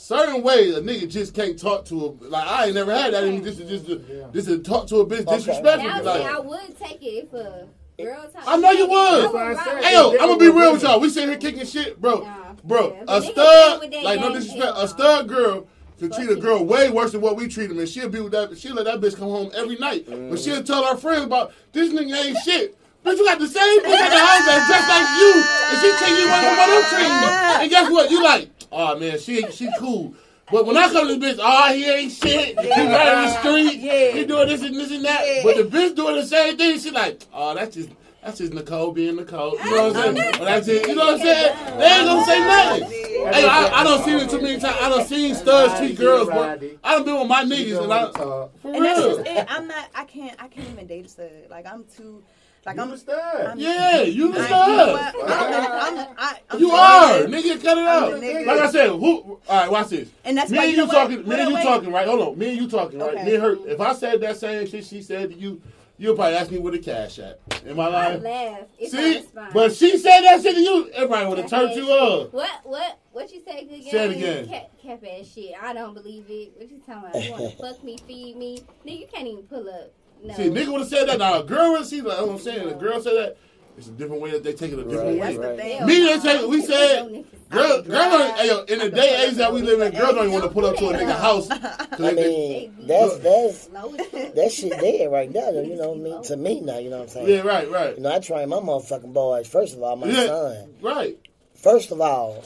Certain ways a nigga just can't talk to a like I ain't never had that in me. Just to, just to, just to talk to a bitch disrespectfully. Now, Like, I would take it if a girl talk. I know you would. I That's why I rock said- with Hey yo, it. I'm gonna be real with y'all. We sitting here kicking shit, bro. Nah. Bro, Yeah. a stud, play with that like no game, disrespect, a stud girl can Fuck treat a girl way worse than what we treat them, and she'll be with that. She'll let that bitch come home every night, mm. but she'll tell her friends about this nigga ain't shit. But you got the same bitch at the house that's just like you, and she treat you like what I'm treating you. And guess what? You like, oh man, she she cool. But when I come to this bitch, oh he ain't shit. He right in the street. Yeah. He doing this and this and that. Yeah. But the bitch doing the same thing. She like, oh that's just. That's just Nicole being Nicole. You know what I'm saying? Well, that's it. You know what I'm saying? They ain't gonna say nothing. Hey, I, I don't see it too many times. I don't see studs treat girls. But I done been with my niggas and I, for And that's real. just it. I'm not. I can't. I can't even date a stud. Like I'm too. Like You I'm. a stud. I'm- Yeah, you the I, you know stud. what? I'm, I'm, I, I'm You are, nigga. Cut it I'm out. nigga. Like I said, who? All right, watch this. And that's me and you you know what? talking. Me and you wait. talking, right? Hold on. Me and you talking, right? Okay. Me and her. If I said that same shit she said to you, you'll probably ask me where the cash at. Am I I lying? laugh. If See, but she said that shit to you. Everybody would have turned you up. What? What? What you say? Good Say it again. Cap, cap ass shit. I don't believe it. What you talking about? You want to fuck me, feed me? Nigga, you can't even pull up. No. See, nigga would have said that. Now, a girl would see, like, what I'm saying, a girl said that. It's a different way that they take it a different Right, way. That's the right. Me, they take it. We said. Girl, I'm girl, don't, hey, yo, in the day age that we live in, girls don't even want to put up to a nigga house. I they- mean, that's that's that shit there right now. You know what I mean? To me now, you know what I'm saying? yeah, right, right, You know, I train my motherfucking boys. First of all, my Yeah. son. right, First of all,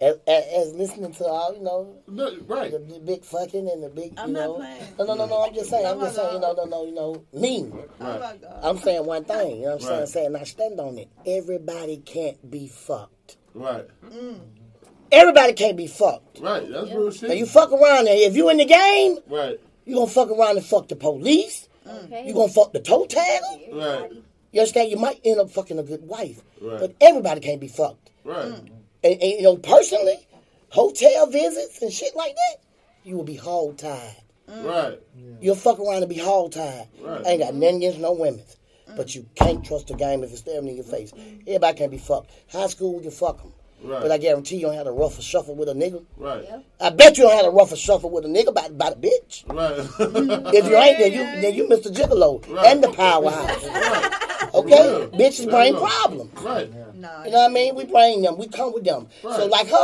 as, as, as listening to all, you know, No, right. the, the big fucking and the big, you I'm not know. playing. No, no, no, no. I'm just saying. I'm Oh just saying. You know, God. no, no, you know, me. Oh my God. I'm saying one thing. You know what I'm saying? Right. Saying I stand on it. Everybody can't be fucked. Right, mm. Everybody can't be fucked. right. That's real shit. Now you fuck around there. If you in the game, right, you gonna fuck around and fuck the police. Okay. You gonna fuck the toe tagger. right, You understand? You might end up fucking a good wife, Right. but everybody can't be fucked. right, mm. And, and you know, personally, hotel visits and shit like that, you will be hog tied. right, You'll fuck around and be hog tied. Right. I ain't got nothing against no women. But you can't trust the game if it's staring in your face. Everybody can't be fucked. High school, we can fuck them. Right. But I guarantee you don't have a rougher shuffle with a nigga. right, I bet you don't have a rougher shuffle with a nigga by, by the bitch. right. If you ain't, then you then you Mr. Gigolo Right. and the powerhouse. right, Okay? Yeah. Bitches Yeah, bring yeah. problems. right, Nah, You know what I mean? We bring them. We come with them. So like her,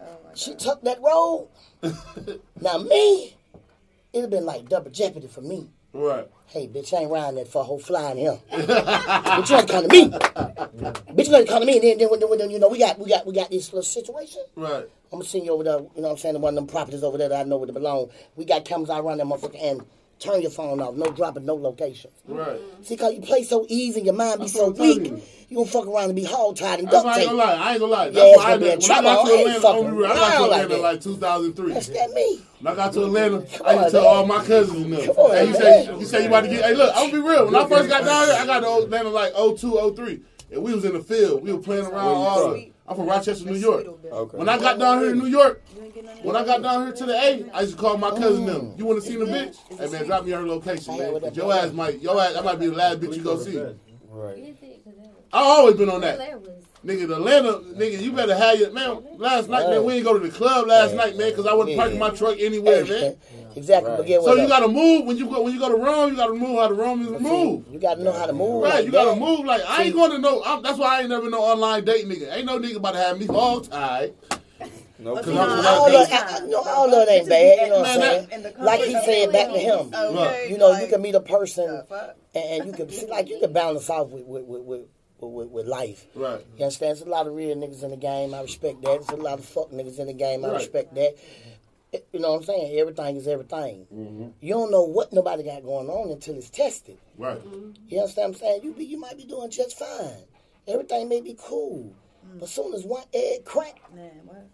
Oh my she took that road. now me, it'd have been like double jeopardy for me. right, Hey, bitch, I ain't riding that for a whole flying him. bitch, you gotta come to me. bitch, you gotta come to me. And then, then, then, then, you know, we got, we got, we got this little situation. right, I'm gonna send you over there. You know what I'm saying? To one of them properties over there that I know where they belong. We got cameras all around that motherfucker and turn your phone off. No dropping, no location. right. See, cause you play so easy, your mind be That's so what I'm telling weak. you. You gonna fuck around and be hog tied and duct why I ain't gonna lie. I ain't gonna lie. That's it's why I, gonna be a when I got to Atlanta, fucking on real, I got to Atlanta that. like 2003. That's that me. When I got to Atlanta, Come I used to tell all my cousins and them. Come on, hey, you say you say you about to get. Hey, look, I'm gonna be real. When I first got down here, I got to Atlanta like 02, 03. and we was in the field. We were playing around all. The, I'm from Rochester, New York. Okay. When I got down here in New York, You ain't getting none of when I got down here to the A, I used to call my cousin them. You want to see the bitch? Hey man, drop me her location, man. 'cause Your ass might, your ass, that might be the last bitch you go see. Right. Is it? 'Cause I always been on that. that Nigga, the Atlanta, nigga, you better have your man. Last night, man, we ain't go to the club last night, man, because I wasn't parking my truck anywhere, man. Exactly. Right. But get So you gotta move when you go when you go to Rome. You gotta move how the Romans move. You gotta know how to move. Right, like you gotta move like I ain't going to know. I'm, that's why I ain't never no online date nigga. Ain't no nigga about to have me all tied. No, But Cause see, I'm nah, from All that of, I, I, no, all of it ain't bad. You know what I'm saying? Like he said back to him. Okay, You know, like, you can meet a person the and, and you can see like you can balance off with with with, with, with, with life. Right. You understand? There's a lot of real niggas in the game. I respect that. There's a lot of fuck niggas in the game. I Right. respect that. You know what I'm saying? Everything is everything. Mm-hmm. You don't know what nobody got going on until it's tested. Right. You understand what I'm saying? You be, you might be doing just fine. Everything may be cool. But as soon as one egg crack, Man, what?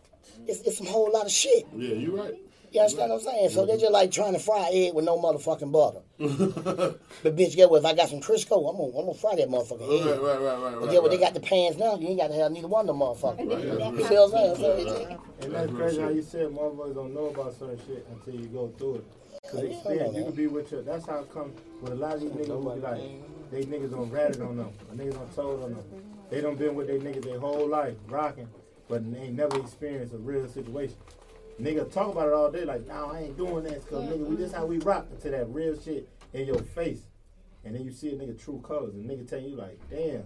it's, it's a whole lot of shit. Yeah, you right. You understand what I'm saying? So they're just like trying to fry egg with no motherfucking butter. But bitch, get what? If I got some Crisco, I'm gonna, I'm gonna fry that motherfucking egg. right, right, right, right. But get what? They got the pans now. You ain't got to have neither one of them motherfuckers. Right, You see what I'm saying? So, And that's crazy how you said motherfuckers don't know about certain shit until you go through it. Cause Yeah, experience, you can be with your. That's how it come with a lot of these niggas who be like, they niggas don't ratted on them, or niggas don't told on them. They done been with they niggas their whole life rocking, but they ain't never experienced a real situation. Nigga talk about it all day like, nah, I ain't doing that, cause nigga, we this how we rock until that real shit in your face, and then you see a nigga true colors, and nigga tell you like, damn,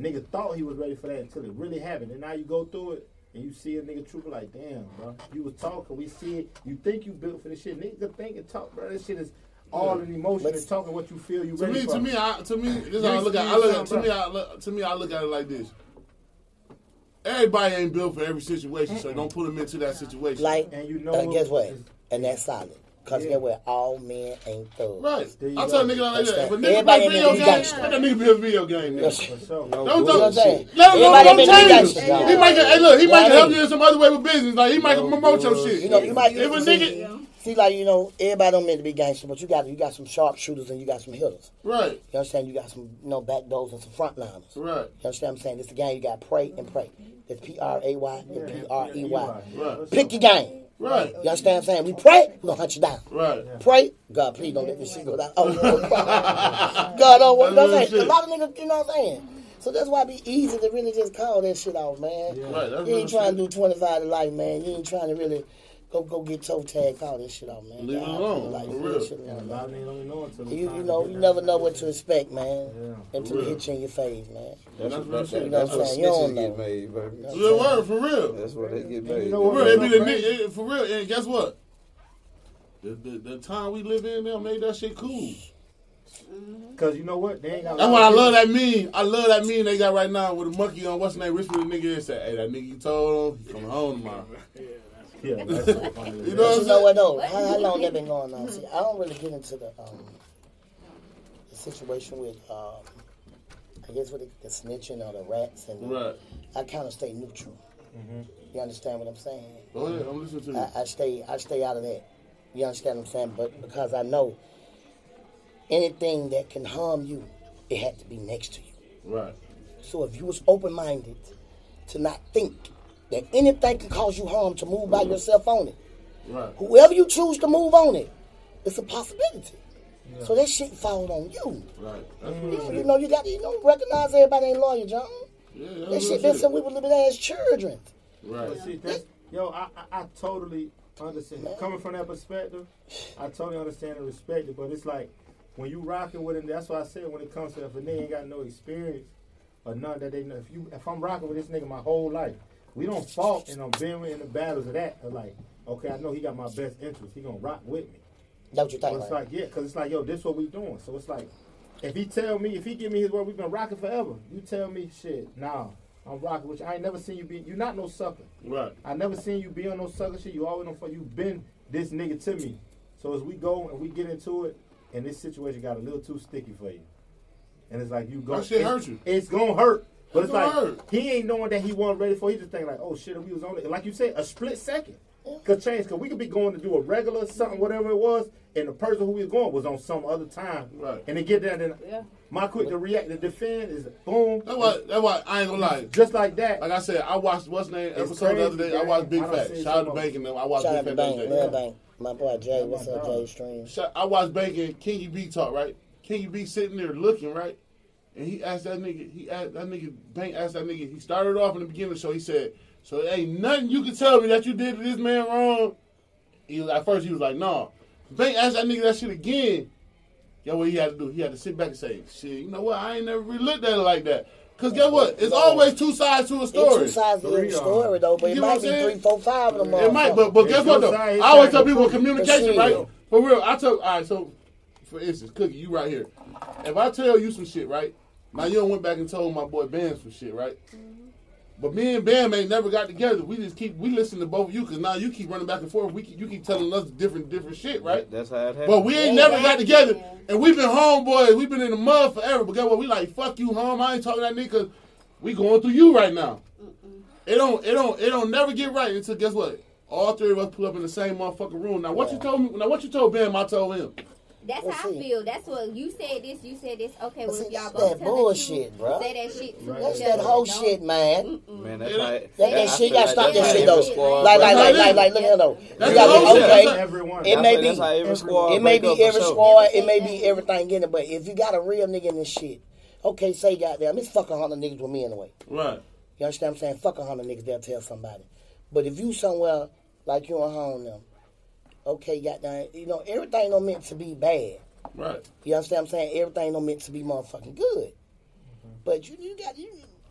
nigga thought he was ready for that until it really happened, and now you go through it. And you see a nigga true like, damn, bro. You was talking, we see it. You think you built for this shit. Nigga think and talk, bro. This shit is all in emotion But- and talking what you feel you To ready me, for. to me, I, to me, this is how I look at. I look at. To experienced me, I look, to me, I look at it like this. Everybody ain't built for every situation, so don't put them into that situation. like, And you know uh, guess what? And that's solid. Cause Yeah. get what? All men ain't thugs. right. I go. tell a nigga like that. If a nigga Everybody play video gonna be games, let that nigga be a video game. Nigga. Yes. For sure. No Don't You know what I'm don't saying? let him know. Don't been change gangster, it. dog. He might, hey look, he might help you in some other way with business. Like he might promote your shit. You know. If a nigga, see, like you know, everybody don't mean to be gangster, but you got you got some sharpshooters and you got some hitters. right, You understand? You got some you know back doors and some frontliners. Right. You right, understand? what I'm saying this the game. You got pray and pray. It's P R A Y and P R E Y. Right. Pick your game. right, You understand? what I'm saying we pray, we gonna hunt you down. right. Pray, God, please don't let this shit go down. Oh, oh, God, don't want That's that. A lot of niggas, you know what I'm saying? So that's why it be easy to really just call that shit off, man. Right, that's You ain't real trying to do 25 to life, man. You ain't trying to really Go go get toe tag, all this shit off, man. Leave it alone, like, for real. shit And a alone, lot man. don't even know until You, you know, you never know what to expect, man. Yeah. Until it real. hit you in your face, man. That's, That's what, real that, shit. You know that's what what I'm saying? You don't snitches get know. made, baby. Real word, for real. That's what they get you made. know For real, it be the it- for real. And guess what? The, the, the time we live in now made that shit cool. Mm-hmm. Cause you know what? They ain't got. That's lot why I love that meme. I love that meme they got right now with a monkey on what's name, Rich with the nigga is say, hey, that nigga you told him, he coming home tomorrow. Yeah, that's so funny. You know But what you I'm know what saying? though? How, how long that been going on? See, I don't really get into the um, the situation with um, I guess with the, the snitching or the rats, and Right. I kind of stay neutral. You understand what I'm saying? Go ahead, I'm listening to you. I, I stay I stay out of that. You understand what I'm saying? But because I know anything that can harm you, it had to be next to you. Right. So if you was open minded to not think that anything can cause you harm to move by yourself on it, Right. whoever you choose to move on it, it's a possibility. Yeah. So that shit falls on you. Right. You know, you know, you got to you know recognize everybody ain't lawyer, John. Yeah, That that's shit been shit. since we were little ass children. Right. But see, yo, I, I, I totally understand. Coming from that perspective, I totally understand and respect it. But it's like when you rocking with him, that's why I said when it comes to if a nigga ain't got no experience or none that they know. If you, if I'm rocking with this nigga my whole life, we don't fault and I'm been in the battles of that. Of like, okay, I know he got my best interest. He gonna rock with me. That's what you So think, it's like, yeah, because it's like, yo, this what we doing. So it's like, if he tell me, if he give me his word, we've been rocking forever. You tell me, shit, nah, I'm rocking with you. I ain't never seen you be, you not no sucker. Right. I never seen you be on no sucker shit. You always on fuck. You been this nigga to me. So as we go and we get into it, and this situation got a little too sticky for you, and it's like you go. That shit it's- hurt you. It's gonna hurt. But it's It's like gonna he ain't knowing that he wasn't ready for. it. He just think like, oh shit, if we was on it, like you said, a split second. Could change because we could be going to do a regular something, whatever it was, and the person who we was going was on some other time, Right. and they get there, then Yeah. my quick to react to defend is boom, That's why. That's why I ain't gonna lie. just like that. Like I said, I watched what's the name It's episode the other crazy, day. I watched Big. I Fat. Shout out to some Bank and them. I watched Shout Big Fat Bank, the other Lil day. Bank. My boy Jay, what's up. Jay Stream? I watched Bank and Kingy B talk right. Kingy B sitting there looking right, and he asked that nigga. He asked that nigga. Bank asked that nigga. He started off in the beginning of the show. He said, "So there ain't nothing you can tell me that you did to this man wrong." He was, at first he was like, "Nah." Bank asked that nigga that shit again. Guess what he had to do? He had to sit back and say, "Shit, you know what? I ain't never really looked at it like that." Cause guess what? It's always two sides to a It's story. two sides to every Three, uh, story though, but you it might I'm be saying? three, four, five of them. It might, but motherfuckers. but guess what though? I always tell people communication, right? For real, I tell. All right, so for instance, Cookie, you right here. If I tell you some shit, right? Now you don't went back and told my boy Bam some shit, right? Mm-hmm. But me and Bam ain't never got together. We just keep we listen to both of you because now you keep running back and forth. We keep, you keep telling us different different shit, right? That's how it happens. But we ain't Yeah, never got exactly. together, and we've been homeboys. We've been in the mud forever. But guess what? We like fuck you, home. I ain't talking that nigga. we going through you right now. It don't. It don't. It don't never get right until guess what? All three of us pull up in the same motherfucking room. Now what you told me? Now what you told Bam? I told him. That's Let's how I feel. That's what you said. This, you said this. Okay, well, see, if y'all that's both that bullshit, the truth, bruh. say that shit to That's that whole Don't- shit, man. Man, that's That- That, that shit, gotta stop that shit though. squad Like, like, like, like, like, look here though. You gotta the be whole shit. okay. Everyone. It may be, every every- squad it may be every squad, it may be everything in it, but if you got a real nigga in this shit, okay, say goddamn, it's fucking hundred niggas with me anyway. Right. You understand what I'm saying? Fuck a hundred niggas, they'll tell somebody. But if you somewhere like you and home them, okay, goddamn, you know, everything don't meant to be bad. Right. You understand what I'm saying? Everything don't meant to be motherfucking good. But you, you got you,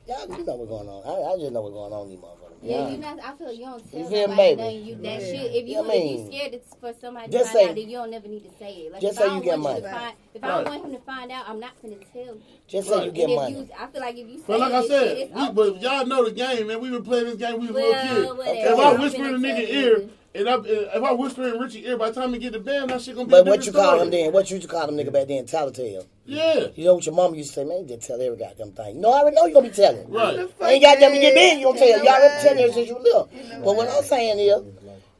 y'all, you know what's going on. I, I just know what's going on, in these motherfuckers. Yeah, you not. I feel you don't tell You feel nobody nothing. You that shit. If you Yeah, I if mean, you scared for somebody just to find say- out, then you don't never need to say it. Like just if say I you don't get want you money. find, if I don't want him to find out, I'm not gonna tell you. Just say you get if money. you, I feel like if you say But like I this said, shit, it's we, but y'all know the game, man. We been playing this game. We was Well, little whatever. kids. If I whisper in a nigga ear, you. And I, if I whisper in Richie ear, by the time we get to bam, that shit gonna be. But a what you different call story. him then? What you used to call them nigga back then? Tattletale. Yeah. You know what your mama used to say, man, you just tell every goddamn thing. No, I already know you gonna be telling. Right. Ain't goddamn to get big, you gonna tell. Y'all already telling her since you little. But what I'm saying is,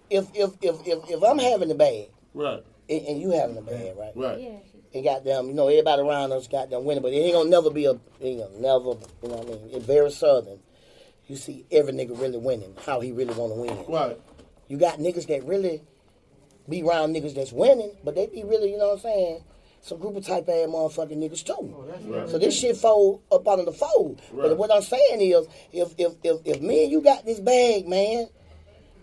if if if if, if I'm having the bad Right. and, and you having the bad, right? Right. Yeah. And goddamn, you know, everybody around us goddamn winning, but it ain't gonna never be a, it ain't gonna never, you know what I mean? It's very southern. You see every nigga really winning, how he really wanna win. Right. You got niggas that really be around niggas that's winning, but they be really, you know what I'm saying? Some group of type ass motherfucking niggas too. Oh, so this shit fold up under the fold. Right. But what I'm saying is, if if if if me and you got this bag, man,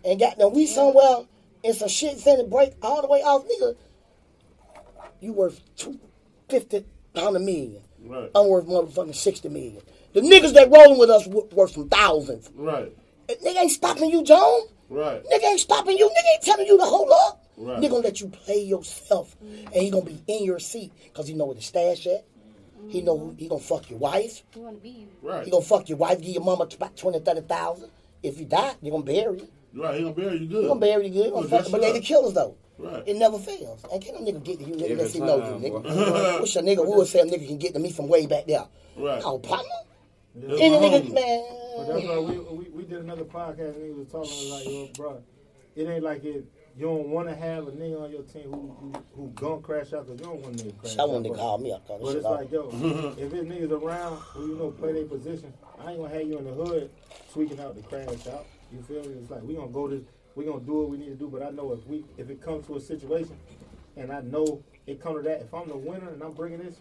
and got now we somewhere and some shit finna break all the way off, nigga, you worth two fifty hundred million. Right. I'm worth motherfucking sixty million. The niggas that rolling with us worth some thousands. Right. Nigga ain't stopping you, John. Right. Nigga ain't stopping you. Nigga ain't telling you to hold up. Right. Nigga gonna let you play yourself, and he gonna be in your seat because he know where the stash at. He know he gonna fuck your wife. You want to be you. Right. He gonna fuck your wife, give your mama about twenty, thirty thousand. If you die, you gonna bury you. Right. He gonna bury you good. You gonna bury you good. Gonna Gonna fuck, dress but they the killers though. Right. It never fails. And can't no nigga get to you, nigga, Every unless he know you, nigga. What's a nigga would say a nigga can get to me from way back there? Right. Oh, partner? That's Any my nigga, homie. But that's why we, we, we did another podcast and he was talking like, yo, bro, it ain't like it. You don't want to have a nigga on your team who who, who gon' crash out because you don't want nigga crash I out. want to but- call me up, call But it's off. like, yo, if it niggas around who you know play their position, I ain't gonna have you in the hood tweaking out to crash out. You feel me? It's like we gonna go this, we gonna do what we need to do. But I know if we if it comes to a situation, and I know it come to that, if I'm the winner and I'm bringing this,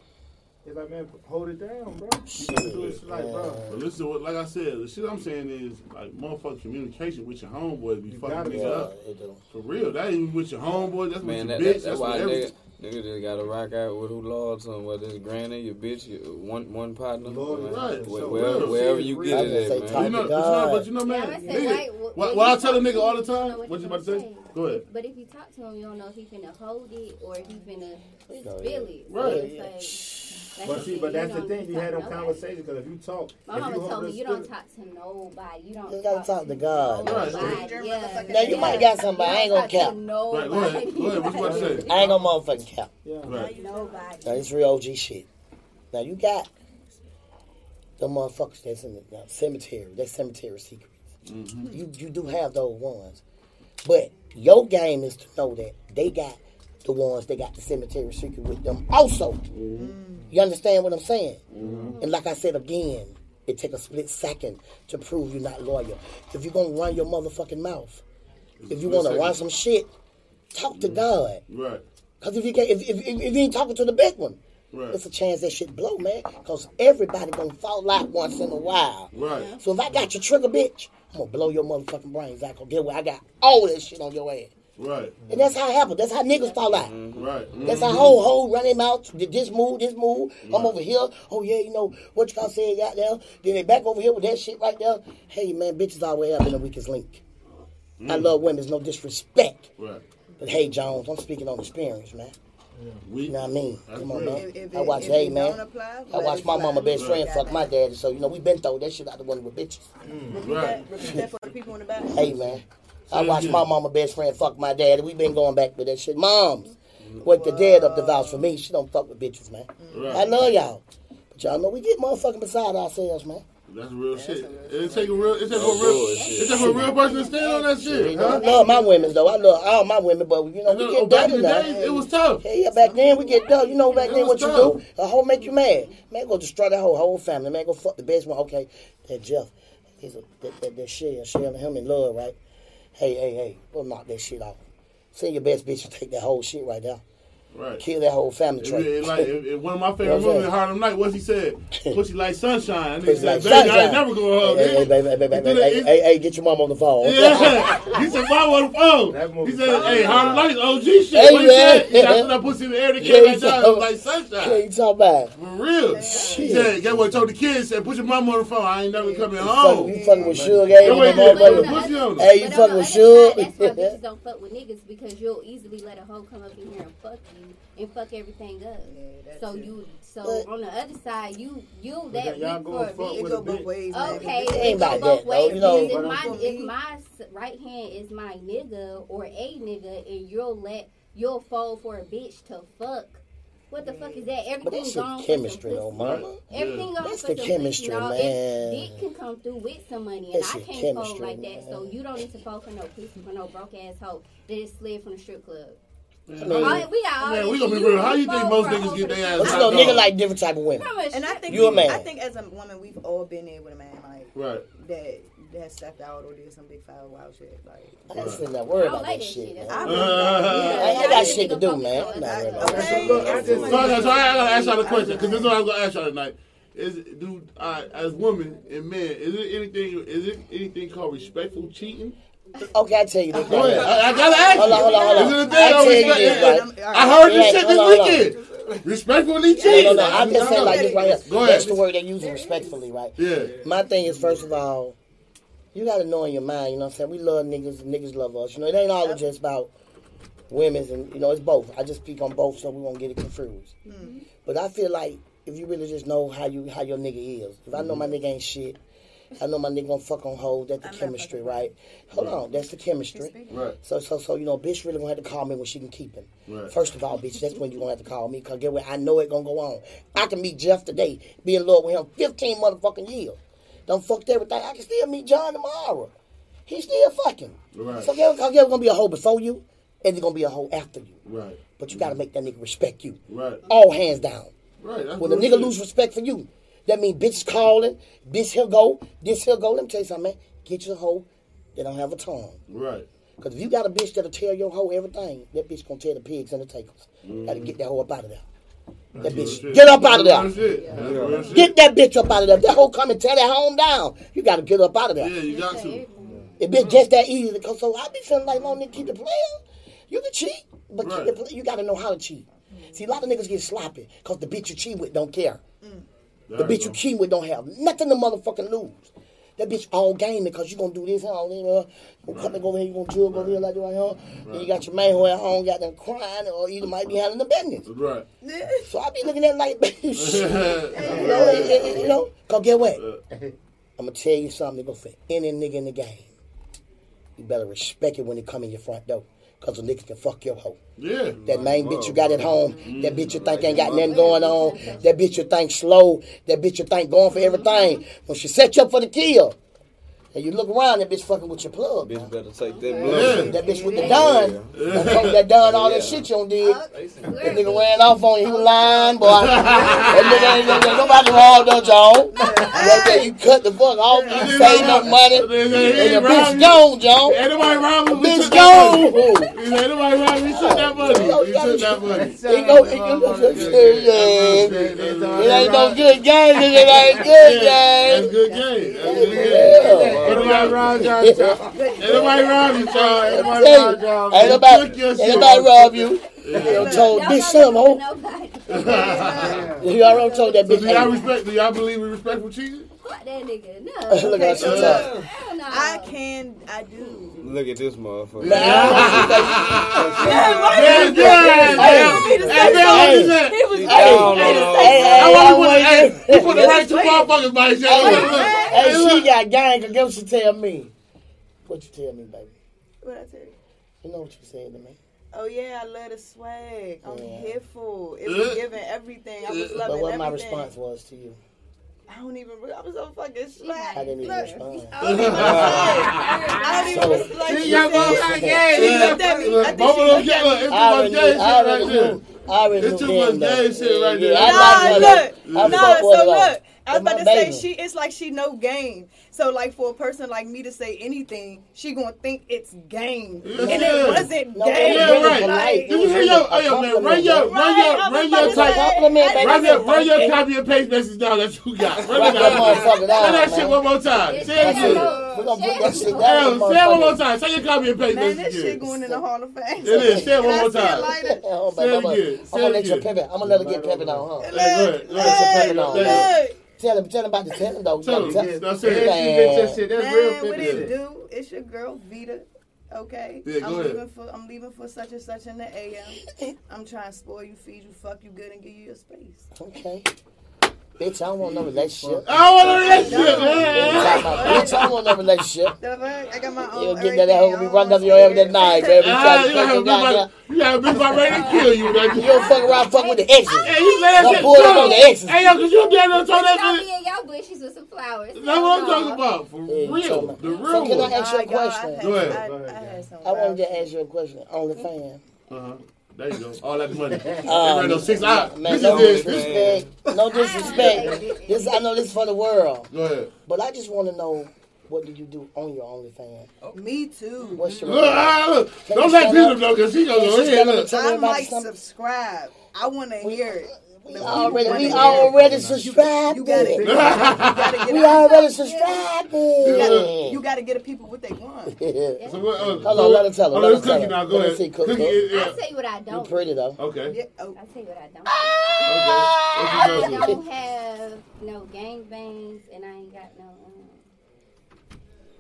it's like man, hold it down, bro. You gotta do this like, bro. But listen, what, like I said, the shit I'm saying is like motherfucking communication with your homeboy be You fucking gotta up. Yeah, it do. For real, that ain't even with your homeboy. That's Man, with that, your that, bitch. that's that's why with nigga, everything. nigga just gotta rock out with who loyal to him, whether it's granny, your bitch, your one one partner, Loyal, man. right. Where- So wherever, real. wherever you I get was gonna it at, talk You man. know, to but you know, God. but you know, Yeah, man. I say, nigga, why- what- what, what what I tell a nigga all the him, you don't know time, what what you you about to say? say. Go ahead. But if you talk to him, you don't know if he finna hold it or if he finna Oh, spill it. So Right. It's But that's see, the but thing, that's you the thing. You had them conversations because if you talk, My if mama you told me the you don't talk to nobody. You don't You gotta talk to God. Right. Yeah. Now, you might got somebody, I ain't gonna You don't talk cap. to Right, go ahead. Go ahead. What you about to say? I ain't gonna motherfucking cap. Yeah. Right. Nobody. Now, this real OG shit. Now, you got the motherfuckers that's in the now, cemetery. That's cemetery secrets. Mm-hmm. You you do have those ones. But your game is to know that they got the ones that got the cemetery secret with them also. Mm-hmm. You understand what I'm saying? And like I said again, it take a split second to prove you're not loyal. If you're gonna run your motherfucking mouth, if you wanna second. run some shit, talk to God. Right. Cause if you get if, if, if, if you ain't talking to the big one, Right. it's a chance that shit blow, man. Cause everybody gonna fall out once in a while. Right. So if I got your trigger, bitch, I'm gonna blow your motherfucking brains out. Cause get where I got all this shit on your ass. Right. And that's how it happened. That's how niggas fall out. Right. That's how whole whole running him out. Did this move, this move. I'm over here. Oh yeah, you know what you call say out there. Then they back over here with that shit right there. Hey man, bitches always have been the weakest link. I love women's no disrespect. Right. But hey Jones, I'm speaking on experience, man. We. You know what I mean? That's Come on, man. If- if I watch, hey, man. don't apply, I watch my mama best Right. friend fuck my daddy, so you know we been through that shit out the window with bitches. Repeat Right. that, repeat that for the people in the back. Hey man, I watched watch again. my mama best friend fuck my daddy. We been going back with that shit. Moms, what the dead up the vouch for me. She don't fuck with bitches, man. Right. I love y'all, but y'all know we get motherfucking beside ourselves, man. That's real shit. It take a real. It take a real. It take a real person to stand on that shit. I Huh? love my women though. I love all my women, but you know we get back better in the now. it was tough. Yeah, yeah, back then we get done. You know, back It then was what you do? A hoe make you mad. Man, go destroy that whole whole family. Man, go fuck the best one. Okay, that Jeff, he's a, that, that, that shit, Shell and him in love, right? Hey, hey, hey, we'll knock that shit off. Send your best bitch to take that whole shit right there. Right. Kill that whole family tree. it, like it, it- one of my favorite That's movies right. in Harlem Night. What he said? Pussy like sunshine. And he Pussy said, like "Baby, I ain't never gonna hug hey, hey, it." baby, hey, baby, He hey, hey, hey, hey, get your mom on the phone. Yeah, he said, "Mom on the phone." He said, "Hey, Harlem Night is OG shit." Hey, what he man. said? He got that pussy in the air to Yeah, kill that down. said- It was like sunshine. sunshine. you talking about? For real. He said, "Get what?" Told the kids, "Said, put your mom on the phone. I ain't never coming Fucking, home." you fucking with Suge, Yeah, ain't you, yeah, But Motherfucker, on motherfucker? the pussy other- on them. Hey, you uh, fucking with other Suge? That's why bitches don't fuck with niggas because you'll easily let a hoe come up in here and fuck you and fuck everything up. that's so it. you, so But- on the other side, you you But that then y'all weak for a fuck bitch. With go a both bitch. ways. Okay, It it ain't about both that, ways. you know. if my if my right hand is my nigga or a nigga, and you'll let you'll fall for a bitch to fuck. What the fuck is that? But Everything that's gone your for chemistry, some though, pussy. mama. Everything gone That's for the some chemistry, pussy. Now, man. If dick can come through with some money, and That's I can't fold chemistry, like that, so you don't need to fold for no pussy for no broke ass hoe that is slid from the strip club. Man, mean- All- we got all man, we gonna be real. How you think most niggas get for their ass But strip you know, nigga like different type of women. And I think You a man. I think as a woman, we've all been there with a man like Right. that that stepped out or did some big foul wild shit. Like I ain't finna not worry I don't about like that that shit, shit. man. I Uh, really don't. I ain't got I shit to do, man. I'm not worried about Okay. that. So look, I just- So, I- so I gotta ask y'all a question because this is what I'm gonna ask y'all tonight. Is do uh, as women and men is it anything is it anything called respectful cheating Okay, I tell you this. Go ahead. I, I gotta ask Hold on, hold on, hold on. you. Is it a I thing? tell of you respect? this, right? I heard this Right, shit this on, hold on. weekend. Respectfully No, cheating. no, no. I'm just saying like this right here. Go That's the word they use respectfully, right? Yeah. My thing is, first of all, you got to know in your mind, you know what I'm saying? We love niggas, and niggas love us. You know, it ain't all just about women's, and, you know, it's both. I just speak on both so we won't get it confused. Mm-hmm. But I feel like if you really just know how you how your nigga is, if I know mm-hmm. my nigga ain't shit, I know my nigga gonna fuck on hold, that's the I'm chemistry, right? Hold on, that's the chemistry. Right. So, so, so, you know, bitch really gonna have to call me when she can keep him. Right. First of all, bitch, that's when you gonna have to call me, cause get what? I know it gonna go on. I can meet Jeff today, be in love with him 15 motherfucking years. Don't fucked everything. I can still meet John tomorrow. He's still fucking. Right. So, get, cause get gonna be a hoe before you, and there's gonna be a hoe after you. Right. But you gotta make that nigga respect you. Right. All hands down. Right. That's When a nigga lose respect for you, that mean bitch calling, this here go, this here go. Let me tell you something, man. Get your hoe that don't have a tongue. Right. Because if you got a bitch that'll tell your hoe everything, that bitch gonna tell the pigs and the takers. Mm-hmm. Gotta get that hoe up out of there. That bitch, shit. get up out of there. real. That's. Get that bitch up out of there. If that hoe come and tear that home down, you gotta get up out of there. Yeah, you got to. It bitch just that easy to come. So I be feeling like, no nigga, keep it playing. You can cheat, but Right. keep it play. you gotta know how to cheat. See, a lot of niggas get sloppy because the bitch you cheat with don't care. The There bitch you you go. with don't have nothing to motherfucking lose. That bitch all game because you gonna do this, all this, uh, you gonna come over here, you gonna jug over here like that right here. And you got your man who at home got them crying or either might be handling the business. Right. So I be looking at it like, shit. You know, and- and- you know, cause get what? I'm gonna tell you something, nigga, for any nigga in the game. You better respect it when it come in your front door. Cause the niggas can fuck your hoe. Yeah. That main bitch you got at home, that bitch you think ain't got nothing going on, that bitch you think slow, that bitch you think going for everything. When she set you up for the kill, and you look around, that bitch fucking with your plug. Bitch better take that Yeah. blood. That bitch with the done, that, fuck that done all that shit you done did. That nigga ran off on you. He was lying, boy. that nigga ain't gonna nobody robbed no John. Right there, you cut the fuck off. You saved up money. And the bitch gone, John. Ain't nobody robbing me. Bitch took that money. gone. Ain't nobody robbing me. Took that money. You took that money. He go, he go, it ain't no good game. It ain't good That's good game. That's a good game. Ain't rob robbing John. Ain't nobody robbing you, John. Ain't nobody Hey, robbing John. Ain't You nobody, took your nobody rob you. You done told Y'all bitch not something, ho. nobody. You already told that So bitch. do y'all respect? Do y'all believe in respectful cheating? Fuck that nigga. No. Look at her, she tough. Hell no. I can, I do. Look at this motherfucker. Man, Yeah, yeah. Hey, hey, man, what? He was Hey, no, hey, no. hey, hey, I I want want to put, hey, you put the right two motherfuckers by each other. Hey, she got gang. Cause guess what she tell me? What you tell me, baby? What I tell you? You know what you said to me. Oh yeah, I love the swag. I'm Yeah. here for it. was Uh, giving everything. I was uh, loving But what my response was to you? I don't even. I was so fucking slack. I didn't even Look, respond. I don't even. I don't even So- See, she y'all both said- got gay. She looked at me. I think Both she of them looked at me. It's too much already gay shit right there. I already It's too much though. gay shit right Yeah, there. Nah, look. though. I No, fuck with her, so look. I was about to say she. It's like she no game. So like for a person like me to say anything, she gonna think it's game, mm. and it wasn't No, game. Yeah, right. polite. Did you hear your, oh, yo, man, run your, run Right, your, I run about your type, Compliment, run your, run your copy and paste message down that you got. Run Run that motherfucker down, Say that shit one more time. Say it That's again. We're gonna put that shit Hey, down. Say it one more time. Say your copy and paste message. Man, message this shit going in the Hall of Fame. It is. Say it one more time. Say it baby, I'm again. I'm gonna let you again. I'm gonna let her get pimping on, huh? Hey, go ahead. Hey, ahead. hey, Say it. Look, Tell him, tell him about the tell him though. Tell him. Tell- Now say it. Man. man, what it do? It's your girl Veeta. Okay, Yeah, go I'm ahead. leaving for I'm leaving for such and such in the AM. I'm trying to spoil you, feed you, fuck you good, and give you your space. Okay. Bitch, I don't want no relationship. I don't want a relationship, Bitch, man. Bitch, I don't want no relationship. The fuck? I got my own. You'll get everything. that hoe I be don't running up your every scared. night, baby. Ah, Trying to you fuck have your a bitch goddamn. about- you have a about ready to kill you. That You don't fuck around, fuck with the exes. Hey, you say that Don't shit. pull up on the exes. Hey, yo, cause you be able to throw that Y'all shit. be in y'all bushes with some flowers. That's what I'm talking about. For Yeah, you real. talking The So real can I ask you a question? Go ahead. I- Go ahead. I had wanted to ask you a question. OnlyFans. Uh-huh. There you go. All that money. Um, ran those six out. Man, This no is this. disrespect. No disrespect. This I know this is for the world, Go ahead. but I just want to know what do you do on your OnlyFans? Me too. What's your Look, look. Don't you let stand Peter up? know, cause he gonna Can go you ahead. Look. I everybody might subscribe. I want to hear it. We already, we already subscribed. You gotta, you gotta get We already subscribed. You gotta, get the people what they want. So what, uh, Hold on, let her tell her, Oh, let it's her tell Cookie her. now. Go Let me ahead. see, Cook, Cookie, Cook. yeah, I'll tell you what I don't. You pretty though. Okay. Yeah, oh, I'll tell you what I don't. Okay. I don't have no gangbangs and I ain't got no.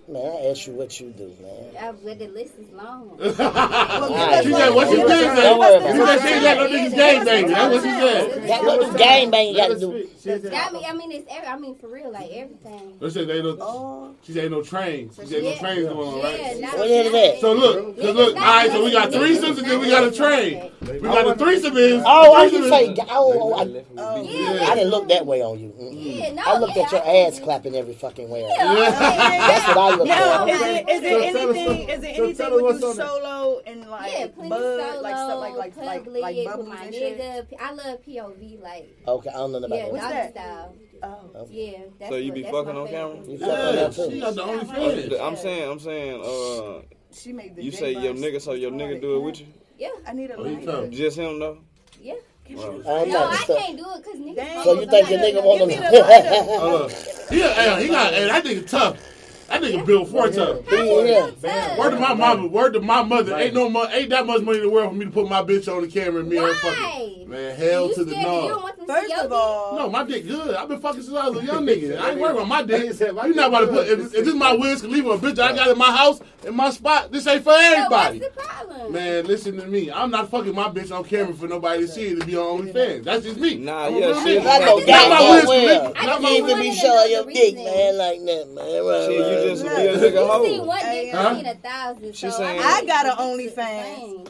Man, I asked you what you do, man. I, well, the list is long. well, give Alright. us She one. said, what she Give us did one. say? Don't worry about She it. said she ain't got no niggas gang baby. That's what she said. That what the gang bang got to do. I mean, I mean, it's every, I mean, for real, like everything. She said, ain't no, Oh, she said, ain't no train. She said, no trains going on, Yeah, right? not- What is that? So look, cause look, all right, so we got threesomes and then we got a train. We got a threesome is. Oh, threesome you say, oh, oh, I. Oh, oh, yeah. I didn't look that way on you. Yeah, no, I looked at your ass clapping every fucking way. That's what I looked Now, is it, is So it us anything? what- Is it anything tell with you on there. solo and like Yeah, plenty bud, solo, like stuff like like like public like with bubbles my and shit? nigga. I love POV, like Okay, I don't know about yeah, that. What's doggy that? style. Oh, Yeah. That's So you what- be that's fucking my on favorite. camera? You fuck on Yeah, that she too. got the OnlyFans. I'm saying, I'm saying, uh, she made the. you J say your Box nigga, so your nigga retarded. do it with you? Yeah. I need a Oh, he lighter. tough. Just him though? Yeah. Wow. I'm No, not I stuck. can't do it because niggas. Dang. So you think your nigga want Give me to? the lighter. Uh, he, got, hey, that nigga tough. That nigga Bill Ford tough. Yeah. Word to my mama, word to my mother. Ain't no mo- ain't that much money in the world for me to put my bitch on the camera and me and Why? fucking. Man, hell you to the scared that You don't no. want them to First of all, No, my dick good. I've been fucking since I was a young nigga. I ain't worried about my dick. He said, my You not about to put. dick If, good. if this my Wiz Khalifa, a bitch I got in my house, in my spot, this ain't for dick. everybody. So what's the problem? Man, listen to me. I'm not fucking my bitch on camera for nobody to see it to be on OnlyFans. That's just me. Nah, I'm a yeah, real shit. nigga. I know Not damn my well Wiz well. Khalifa. Not You my need to Wiz be wanted showing to your know the dick, reason. man, like that, man. Right, Shit, you right. just be a Look. nigga You see hoe. one you huh? seen a thousand. She so saying- I got think a it's the OnlyFans.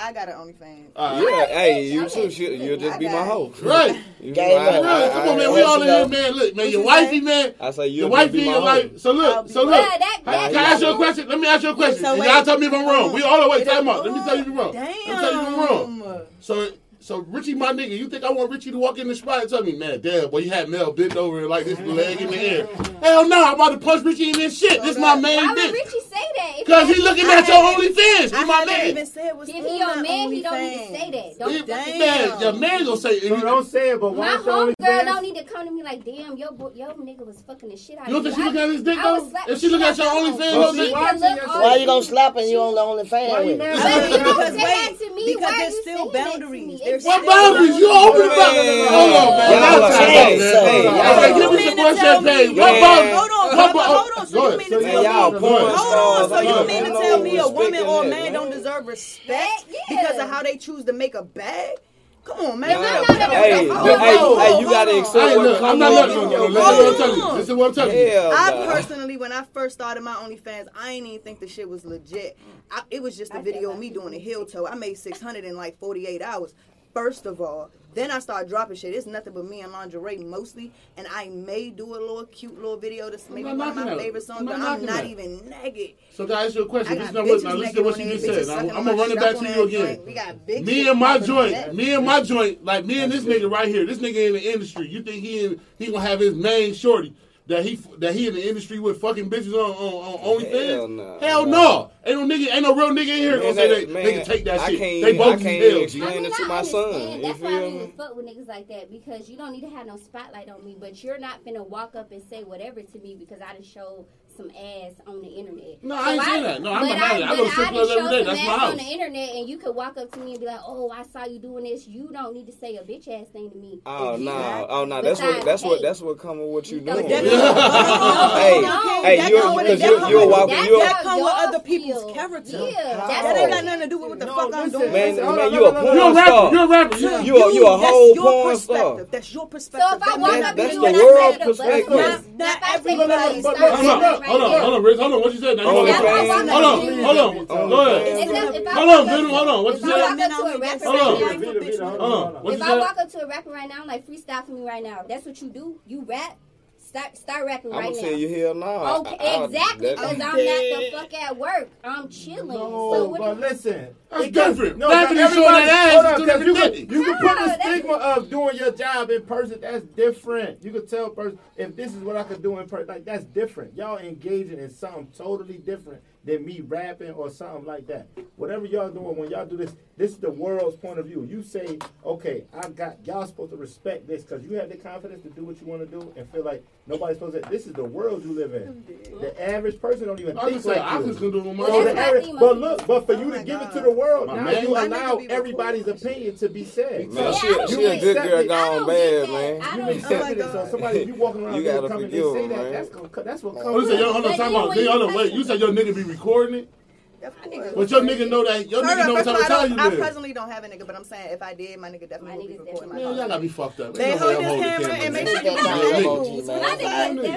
I got an OnlyFans. Uh, Yeah, hey, you Okay. too. She, you'll just I be my got hoe. Right. You know, I- bang. I- Come on, man. We all in here, man. Look, man. Your wifey, man. I say Your you'll just wifey be in my your hoe. life. So look, so look. Well, that, Can I ask you a question? Let me ask you a question. So and y'all tell me if I'm wrong. We all the way. Time out. Let me tell you if I'm wrong. Damn. Let me tell you if I'm wrong. So, so Richie, my nigga, you think I want Richie to walk in the spot and tell me, man, damn, boy, you had Mel bent over and like this leg in the air. Hell no, I'm about to punch Richie in this shit. This my man. Why main would. Richie say that? Cause he he- looking I at your haven't- OnlyFans. He my man. even said what's If he your man, he don't need to OnlyFans. say that. Don't He- fucking Man, know. your man gonna say. It. So don't say it, but My why is the homegirl don't need to come to me like, damn, your bo- your nigga was fucking the shit out You don't think you. she look at his dick though? If she look at your only of him. OnlyFans, Well, don't see, think- why can she look just- all- Why you gonna slap and you on the only Why fan you mad it? at But you her? don't Because say that wait, to because there's still saying that boundaries. Me? What boundaries? You open the boundaries. Hold on, man. Y'all Y'all like- man. hey, All y'all right, like- give me some more champagne. me- What Man. boundaries? Hold on, What hold on. So Go you ahead. mean So to yeah, tell y'all me? porn Hold on. stars, So like, you you mean to know, tell me a respecting woman or a man man. don't deserve respect because of how they choose to make a bag? Come on, man. Nah, That's nah, Hey, hey, hey, you gotta accept what I'm not with looking. you. No, no, Hold listen what I'm telling you. Listen to what I'm telling you. I nah. personally, when I first started my OnlyFans, I ain't even think the shit was legit. I, it was just a I video of me doing a heel toe. I made 600 in like 48 hours. First of all, then I start dropping shit. It's nothing but me and lingerie mostly, and I may do a little cute little video to maybe not one of my favorite songs, I'm but not I'm not even naked. So, guys, ask you a question. I Listen got to what, now, listen to what she just said. I'm, I'm gonna run it back to you again. We got big Me and my joint, me and my joint, like me and this nigga right here. This nigga in the industry. You think he in, he gonna have his main shorty that he that he in the industry with fucking bitches on on, on OnlyFans? Hell no. Hell no. Ain't no nigga, ain't no real nigga in here gonna Man, say they, man, they can take that I shit. can't They even- both I can't hell. even explain it to my son. understand. You That's why I don't even fuck with niggas like that because you don't need to have no spotlight on me. But you're not finna walk up and say whatever to me because I just showed some ass on the internet. No, I ain't saying that. No, I'm but not mad at. I but go to strip done clubs every showed day. some That's my ass house. on the internet, and you could walk up to me and be like, "Oh, I saw you doing this." You don't need to say a bitch ass thing to me. Oh no, not- oh no, that's what besides, that's what that's what come with what you But doing. Hey, hey, that you come with because it. you That you're come walking, That's you're That come with other people's character. Yeah, That ain't got nothing to do with what the fuck I'm doing. man, man, you no, a no, no, porn You're a star. rapper. You're a rapper. You- You a- you a that's whole your porn perspective. star. That's your perspective. So if I walk may up be to that's you the and I world say the perspective. Not, Not not if I say everybody you start start Hold on, hold on, here. hold on, Riz. Hold on. What you said? Now you oh, Only want. Hold on, hold on. Go ahead. It's just if I Hold on, up- hold on. What you said? walk up to a rapper Hold on. right now, Veeta, Veeta, hold Hold on, on. What if you I said? walk up to a rapper right now, like freestyle for me right now, that's what you do. You rap, Start start rapping I'm right now. I'm you hell no. Okay, I, I, exactly. Because I'm, not the fuck at work. I'm chilling. No, so but listen. That's different. No, that's everybody, showing that ass. Hold up. you can, you can put the stigma of doing your job in person. That's different. You can tell person if this is what I could do in person. Like that's different. Y'all engaging in something totally different than me rapping or something like that. Whatever y'all doing, when y'all do this, this is the world's point of view. You say, okay, I got y'all supposed to respect this because you have the confidence to do what you want to do and feel like nobody's supposed to. This is the world you live in. The average person don't even I think like I'm Just do my own but look, but for oh you to give it to the world, man, you allow everybody's opinion to be said. Man, yeah, she, she a good girl it. gone bad, man. You accepted it, so somebody you walking around you gotta coming and say that, that's, gonna, that's what oh. comes. You said hold on, time out. You said your nigga be recording it, of course. But your nigga know that your nigga know what type of town you live. I personally don't have a nigga, but I'm saying if I did, my nigga definitely would be recording my. Yeah, y'all gotta be fucked up. They hold this camera and make sure they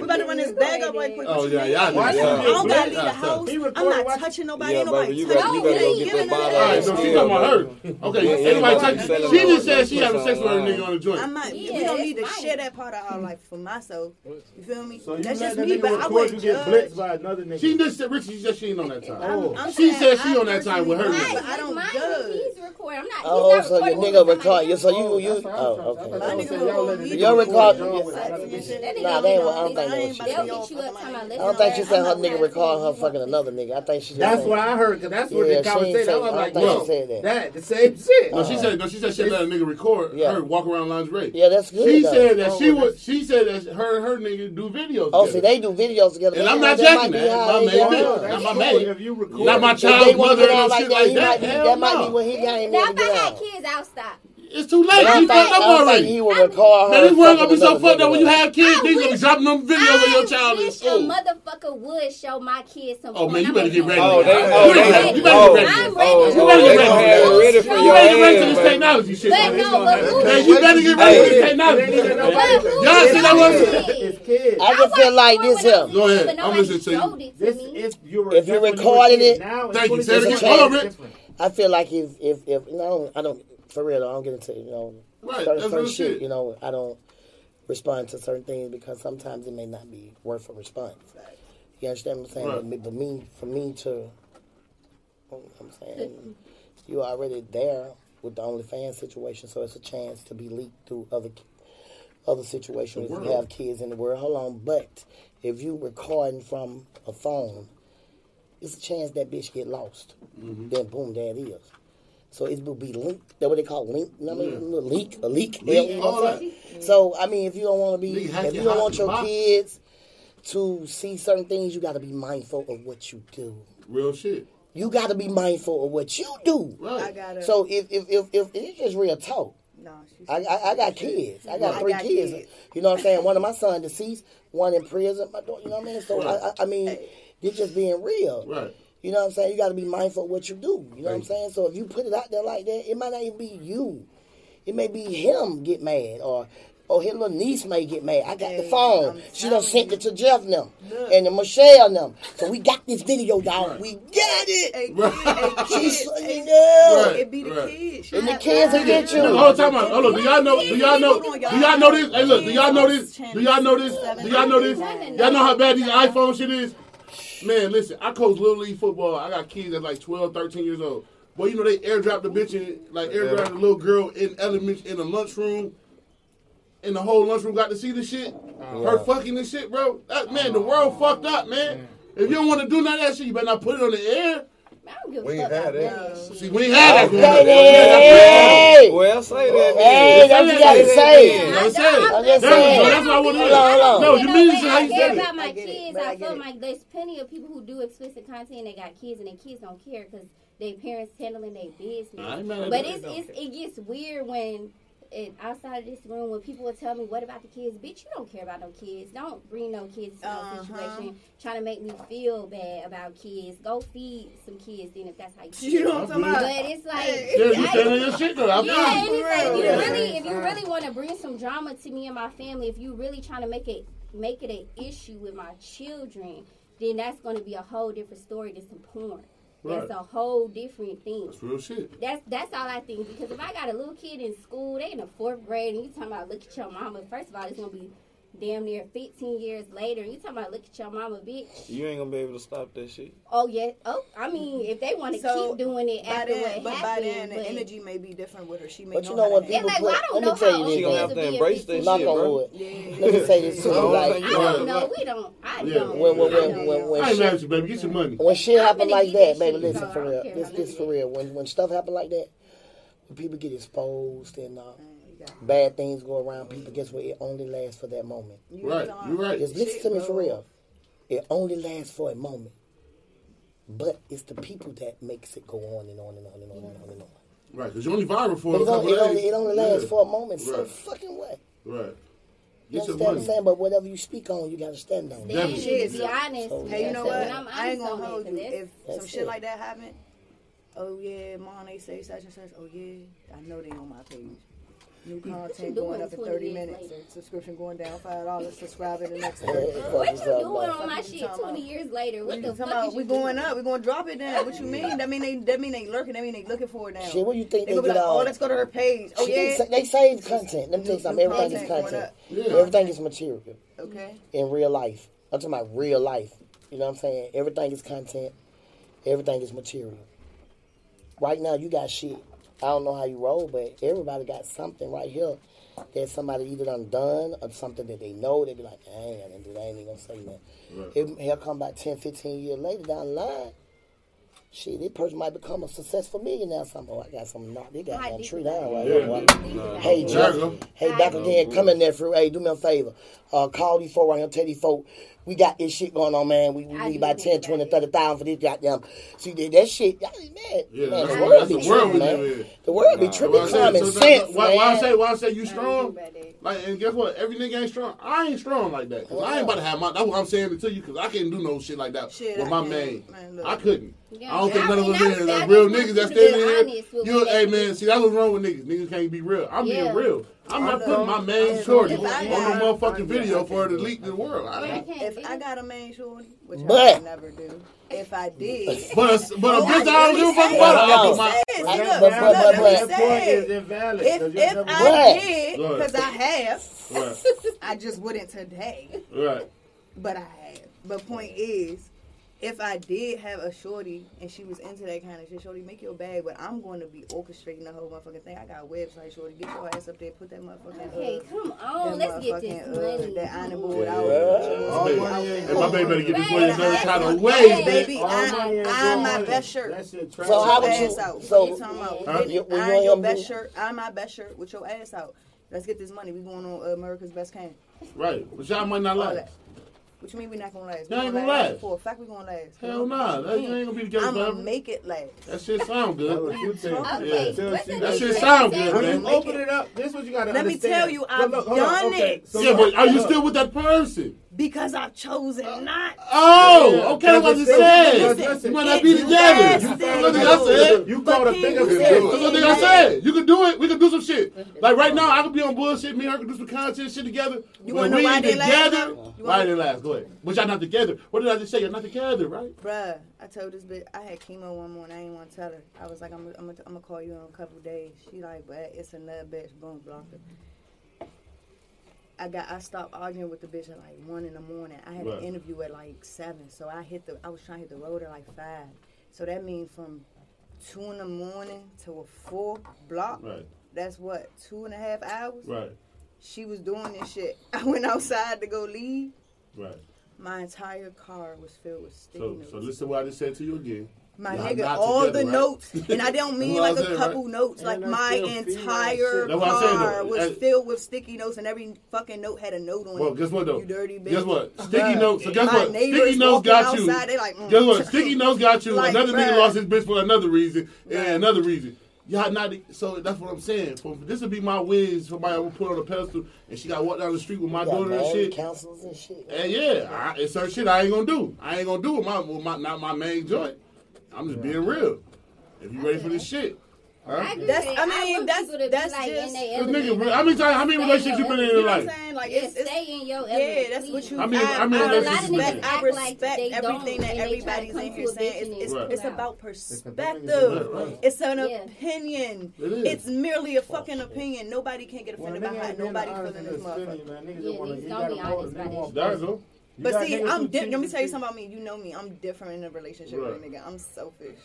We better run this bag up right quick. Oh yeah, y'all. I don't gotta leave the house. I'm not touching nobody. Nobody touching. Alright, so she talking about her. Okay, anybody touching? She just said she having sex with her nigga on the joint. I'm not. We don't need to share that part of our life for myself. You feel me? That's just me, but I wouldn't judge. She just said Richie. She just ain't on that time. She said she on that time with her. Right, I don't judge. He's recording. I'm not. Oh, not so your nigga record you. So you you. Oh, okay. Your recording. Nah, they ain't. I don't think that was she. I don't think she said her nigga record her fucking another nigga. I think she. That's what I heard. Cause that's what the conversation. I was like, no, that the same shit. No, she said. No, she said she let a nigga record her walk around lingerie. Yeah, that's good. She said that she was. She said that her and her nigga do videos. Oh, see, they do videos together. And I'm not jacking that. My maid. Not my you Not my child's mother and like shit that, like that. that might be what he got in there. Now, if I had kids, I'll stop. It's too late. He fucked up already. He will recall her. Now this world gonna be so fucked up when you have kids. These gonna be dropping them videos of your child in school. motherfucker would show my kids some. Oh man, you better get ready. Oh, they, oh, they, you better get ready. You better get ready. You better get ready to this technology shit. But no, but who? You better get ready to this technology. Y'all see that one? It's kids. I just feel like this here. Go ahead. I'm listening to you. This is you're. If you're recording it, thank you. Say it again. I feel like if if if no, I don't for real, I don't get into you know right. certain, certain shit, shit. You know, I don't respond to certain things because sometimes it may not be worth a response. You understand what I'm saying? Right. But, but me, for me to, I'm saying, you already there with the OnlyFans situation, so it's a chance to be leaked through other other situations if you have kids in the world. Hold on, but if you recording from a phone, it's a chance that bitch get lost. Mm-hmm. Then boom, there it is. So it will be link. That what they call link. You I mean? Mm. Leak, a leak. leak you know right. So I mean, if you don't want to be, leak, if you don't want your mop. kids to see certain things, you got to be mindful of what you do. Real shit. You got to be mindful of what you do. Right. I gotta. So if if if, if it's just real talk. No, I, I, I got kids. I got no, three I got kids. kids. You know what I'm saying? One of my son deceased, one in prison. My daughter, you know what I mean? So right. I, I, I mean, it's just being real. Right. You know what I'm saying? You got to be mindful of what you do. You know right. what I'm saying? So if you put it out there like that, it might not even be you. It may be him get mad or or his little niece may get mad. I got hey, the phone. I'm she done sent it to Jeff them Look. and to Michelle them. So we got this video, y'all. Right. We got it. Hey, kid, hey, She's no. right. It be the right. kids. And the kids will get you. Hold on, time Hold on. Do y'all know? Do y'all know? Do y'all know this? Hey, look. Do y'all know this? Do y'all know this? Do y'all know this? Y'all know how bad these iPhone shit is. Man, listen, I coach Little League football. I got kids that's like 12, 13 years old. Well, you know, they airdropped the bitch in, like, airdropped the little girl in elementary, in the lunchroom. And the whole lunchroom got to see the shit. Oh. Her fucking this shit, bro. That, man, the world fucked up, man. If you don't want to do none of that shit, you better not put it on the air. We ain't had that. See, we had it. Well, say that. Hey, that's what you got to say. That's what I want to hear. No, you mean how you said it. about my kids. I feel like there's plenty of people who do explicit content. They got kids, and their kids don't care because their parents handling their business. But it's, it's it gets weird when and outside of this room, when people would tell me, "What about the kids?" Bitch, you don't care about no kids. Don't bring no kids to no uh-huh. situation. Trying to make me feel bad about kids. Go feed some kids then if that's how you. Feel. You know what I'm talking about? But it's like, yeah. I'm it's like if you really, if you really want to bring some drama to me and my family, if you really trying to make it make it an issue with my children, then that's going to be a whole different story than some porn. Right. That's a whole different thing. That's real shit. That's that's all I think because if I got a little kid in school, they in the fourth grade, and you talking about look at your mama. First of all, it's gonna be damn near 15 years later. You talking about look at your mama, bitch. You ain't gonna be able to stop that shit. Oh yeah. Oh, I mean, if they want to So, keep doing it By after then, what but by happened, then the but energy may be different with her. She may But know you know what yeah, people like well, I don't Let me know tell how you old this, it She gonna have to to be a embrace 15 that shit, bro. Yeah, Let me say this to I you, don't like think I don't wanna- know. We don't. I Yeah. don't. when when I when don't when, when I ain't shit mad at you, baby. Get your money. when shit I'm happen like that, that baby, listen for real. This about this for real. When when stuff happen like that, when people get exposed and uh, you got- bad things go around people, guess what? It only lasts for that moment. you Right, talking you right. Just shit, listen to me for real. It only lasts for a moment. But it's the people that makes it go on and on and on and on and on and on. Right, because you're only viral for But a it couple only, it days. it only lasts Yeah. for a moment. So Right. fucking what? Right. You Get your understand what I'm saying? But whatever you speak on, you gotta stand on. it. Stand Definitely. be honest. So, Hey, you know what? I'm I ain't gonna hold it, you. 'cause that's- If That's some shit it. like that happened, oh yeah, mom, they say such and such. Oh yeah, I know they on my page. New content going up in thirty minutes. later? Subscription going down five dollars. Subscribe in the next. Yeah, day. fuck What you doing on my shit 20 about? years later? What You the talking fuck about is we you going doing? up? We're going to drop it down? What you mean? That mean they that mean they lurking? That mean they looking for it now? Shit, what you think They they, gonna be get like, oh, all? oh, let's go to her page. Oh Shit, they, yeah. they save content. Let me tell you something. Everything is content going content. up. Yeah. Everything is material Okay. in real life. I'm talking about real life. You know what I'm saying? Everything is content. Everything is material. Right now, you got shit. I don't know how you roll, but everybody got something right here that somebody either done done or something that they know. They be like, I ain't gonna do that. I ain't even gonna say nothing. Right. It, he'll come back 10, 15 years later down the line. Shit, this person might become a successful millionaire. Something. Oh, I got some knock. They got How that deep tree is down that? right Yeah. here. boy. Hey, Jeff. Hey, back again. Come in there for hey, do me a favor. Uh, call these folk right here. Tell these folk we got this shit going on, man. We, we need about think 10, 20, 30,000 for this goddamn. See, that, that shit, man. Yeah, man, that's the what- world that's be the world tripping, man. The world be tripping. Why I Common sense, that- why, why I man. say why I say you strong? think about that. Like and guess what? Every nigga ain't strong. I ain't strong like that. Cause I ain't about to have my. That's what I'm saying to you. Cause I can't do no shit like that Shit, with my man. Man, look. I couldn't. Yeah, I don't think I none of mean, us I here was- are real niggas want that stand in here. You, me. hey man, see that's what's wrong with niggas. Niggas can't be real. I'm Yeah. being real. I'm not putting my main If shorty on got- no motherfucking video for her to leak to the world. I I ain't. can't If do I it. got a main shorty, which I But- would never do. If I did, But a, but a Oh, bitch, I I don't give a fuck really about her. said I it. put my. Yes, I- look, but- look, but- let but- me That say point is it. invalid. If 'cause you if never- I Right. did, Right. because I have, Right, I just wouldn't today. right. But I have. But point is, if I did have a shorty and she was into that kind of shit, shorty, make your bag. But I'm going to be orchestrating the whole motherfucking thing. I got a website, shorty. Get your ass up there, put that motherfucking. Okay, uh, come on. Let's get this motherfucking, uh, money. that iron board Yeah. out. Yeah. All Hey, money ain't And my baby better get this Hey, money in every kind of way, Baby, bitch. I, money ain't I'm my best shirt. That shit trash. So how Your would ass you- out. so- What you talking about? Huh? Get- You- when you iron on your your best move- shirt. I'm my best shirt with your ass out. Let's get this money. We going on uh, America's Best Can. Right, but y'all might not like. that. What you mean we not gonna last? We Y'all ain't gonna gonna last. For a fact, we gonna last. Hell nah, that, you ain't gonna be together I'm gonna forever. make it last. That shit sound good. what you think. Okay, Yeah. what's That shit sound good, When man. you open it up, this is what you gotta Let me tell you, I've look, hold done okay, it. so Yeah, but are you still with that person? Because I've chosen uh, not. Oh, okay, what Listen, said. You might not be together. That's what I said. You called a said fish. That's what I said. You can do it. We can do some shit. Like right now, I could be on bullshit. Me and her could do some content shit together. You When wanna know we why they last, together? You why they last? Go ahead. But y'all not together. What did I just say? Y'all not together, right? Bruh, I told this bitch I had chemo one morning. I ain't want to tell her. I was like, I'm, I'm, I'm gonna call you in a couple days. She like, but it's another bitch. Boom, blocked her. I got. I stopped arguing with the bitch at like one in the morning. I had Right. an interview at like seven, so I hit the. I was trying to hit the road at like five. So that means from two in the morning to a four block. Right, That's what two and a half hours. right, She was doing this shit. I went outside to go leave. right. My entire car was filled with sticky So, so listen to what I just said to you again. My Y'all nigga, all together, the right? notes, and I don't mean like a a I said, couple notes. And Like that's my entire shit. That's what I said, car though. was And- filled with sticky notes, and every fucking note had a note on Well, it. Well, guess what though? You dirty bitch. Guess what? Sticky Bruh. notes. So guess My what? Sticky notes walking got you. they like, mm. Guess what? Sticky notes got you. Like, another nigga lost his bitch for another reason and Right. another reason. Y'all not. So that's what I'm saying. For, this would be my wins. Somebody would put on a pedestal, and she got walk down the street with my You got daughter and married shit. councils and shit. And yeah, I, it's certain shit I ain't gonna do. I ain't gonna do with my, my not my main joint. I'm just being real. If you ready for this shit. Huh? That's I mean that's that's like just cause nigga, how many times how many relationships you been in your life? Like stay in your element. Yeah, that's what you. I mean, I, I mean, I, respect, I respect like everything that everybody's in here saying. It's, it's, right. it's, about perspective. Right. It's an yeah. opinion. It is. It's merely a fucking oh, opinion. Nobody can get offended well, by how nobody feeling this motherfucker. Yeah, don't be honest about it. But see, I'm let me tell you something about me. You know me. I'm different in a relationship right. with a nigga. I'm selfish.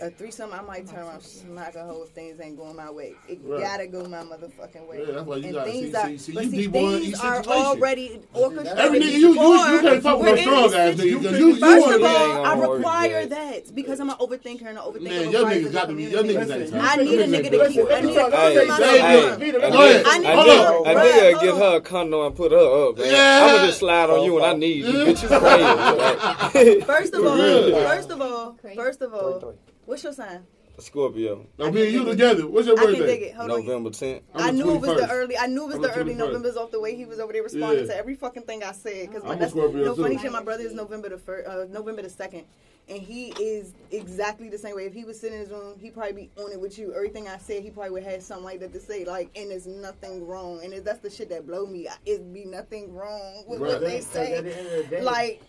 A threesome, I might turn around, smack a hoe if things ain't going my way. It right. gotta go my motherfucking way. Yeah, that's why you and gotta things see, are, see, see, but see, things are already orchestrated. Every nigga, you, you, you can't fuck with a strong ass nigga. You, you, First you of all, I require that because I'm an overthinker and an overthinker. Man, your niggas got to be your niggas ain't I need a nigga to keep. I need a nigga. to Go ahead. I need a nigga to give her a condo and put her up. I'm gonna just slide on you and I my knees. You mm. bitches praying. First of all, first of all, first of all, what's your sign? Scorpio. Me and you together. What's your birthday? November 10th. I knew it was the early. I knew it was the, the early November's off the way he was over there responding yeah. to every fucking thing I said. Because no too. funny shit. My brother is November the first, uh, November the second, and he is exactly the same way. If he was sitting in his room, he'd probably be on it with you. Everything I said, he probably would have something like that to say. Like, and there's nothing wrong. And that's the shit that blow me. It'd be nothing wrong with right. what they say. The the like,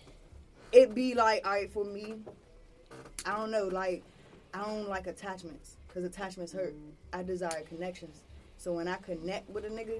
it'd be like, all right, for me, I don't know, like I don't like attachments because attachments hurt. I desire connections. So when I connect with a nigga,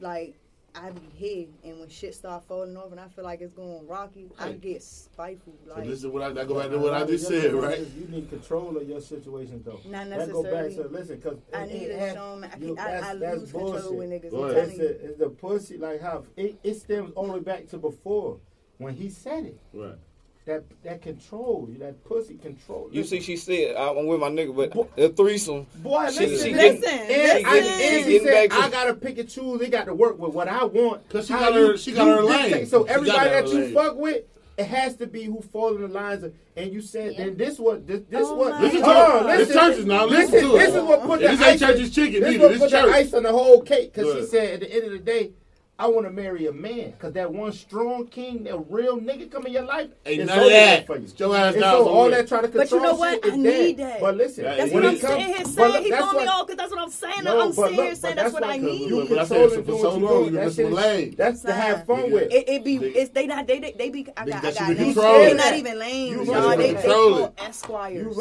like I be here, and when shit start falling off, and I feel like it's going rocky. I get spiteful. Like, so this is what I, I go back to what I just said, right? You need control of your situation, though. Not necessarily. That go back to listen, because I need to show them. I, I, I lose bullshit. control with niggas. Right. It's the pussy, like how it, it stems only back to before when he said it, right? that that control, you, that pussy control. You listen. see, she said I'm with my nigga, but the threesome. Boy, she, listen, she listen, getting, listen. I, and she said, I gotta pick and choose. They got to work with what I want. Cause she got her, she got her lane. So everybody that you lane. fuck with, it has to be who falls in the lines of, and you said yeah. and this what this this oh what listen to uh, listen, it's churches now listen, listen to this it. is what put yeah, the this ice ain't Church's chicken this either. This, this put church. the ice on the whole cake because she said at the end of the day I want to marry a man because that one strong king, that real nigga come in your life, ain't none of that for you. Your and so all that trying to control But you know what? I need that. But listen, that's what I'm sitting Here saying He's on me all because that's what I'm saying. I'm sitting here saying that's what I need. You controlling doing so long, you that's lame. That's to have fun with. It, be it's they not they they be I got I got they not even lame. Y'all they call esquires.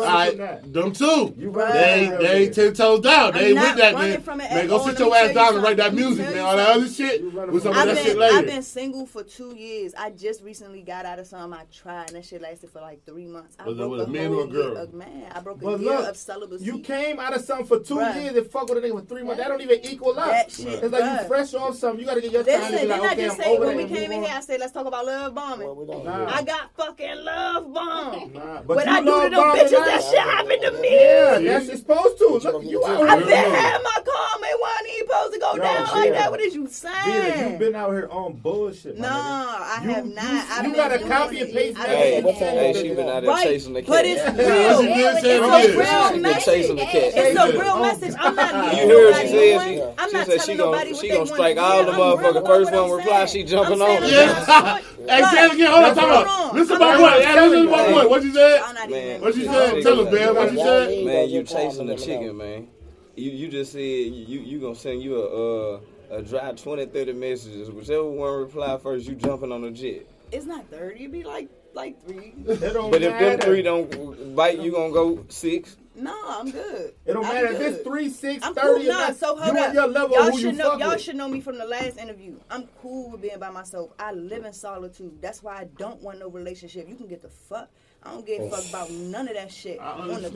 Them too. You They they ten toes down. They with that man. Man, go sit your ass down and write that music, man. All that other shit. I've, been. I've been single for two years. I just recently got out of something I tried, and that shit lasted for like three months. I broke a, a man or a girl? A man, I broke but a year look, of celibacy. You came out of something for two bruh. years and fuck with a nigga for three months. That don't even equal up. That shit, it's bruh. like you fresh off something. You gotta get your time. Listen, didn't like, okay, just say when we came in here? I said let's talk about love bombing. I got fucking love bomb. But I do to them bitches, that shit happened to me. Yeah, that's supposed to. Look, you. I been had my car, man. Why ain't supposed to go down like that? What did you say? you've been out here on bullshit. No, I you, have not. You, you got a copy and paste that. Hey, hey, she been out there right. chasing the cat. But it's real. it's, a real she message. Chasing the cat. It's a real message. I'm not. Oh. You hear she she, I'm she said she gonna she gonna strike all the motherfuckers. First one reply, she jumping on. Yeah. Hey, say it again. Hold on, talk about. Listen about what? Listen my what? What you said? What you said? Tell us, man. What you said? Man, you chasing the chicken, man. You you just said you you gonna send you a. uh a dry 20, 30 messages. Whichever one reply first, you jumping on the jet. It's not 30. It'd be like like three. but matter. if them three don't bite, you gonna go six. No, I'm good. It don't I'm matter good. if it's three, six, I'm 30 Cool. Nah, so hold up. y'all should you know. Y'all should know me from the last interview. I'm cool with being by myself. I live in solitude. That's why I don't want no relationship. You can get the fuck I don't give a fuck about none of that shit. I on the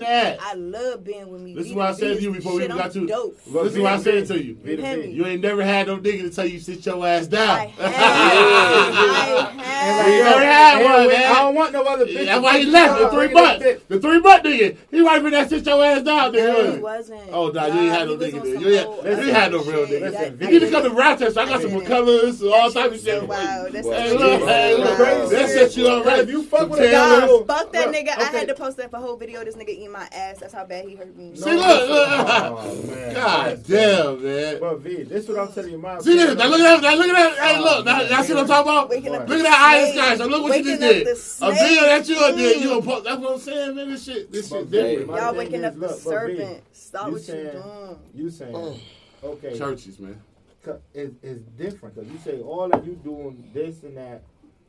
that. I love being with me. This is what I said to you before we got to. Dope. This is what I said to you. You ain't never had no nigga to tell you sit your ass down. I have. I have. Never had one, man. I don't want no other bitch. That's why he left. The three butt. The three butt nigga. He wasn't for that sit your ass down, nigga. he wasn't. Oh, nah, you ain't had no nigga. You ain't had no real nigga. You just come to Rochester. I got some recovers, all types of shit. Wow, that's crazy. That shit you already. If you fuck with a guy. Nah, fuck that look, nigga. I had to post that for a whole video. This nigga eating my ass. That's how bad he hurt me. See, look, look. Oh, man. God damn, man. But V, this is what I'm telling you. My See this? Now look at that. Now look at that. Hey, look. Now, y'all see what I'm talking about? Waking up Look at that iron snake. sky. So look what you just up did. the A video that you did. You gonna post. That's what I'm saying, man. This shit. This shit different. Y'all waking up the look, but V, serpent. Stop what you saying- doing. You saying, oh. okay, Churches, man. Cause it, it's different because you say all that you doing this and that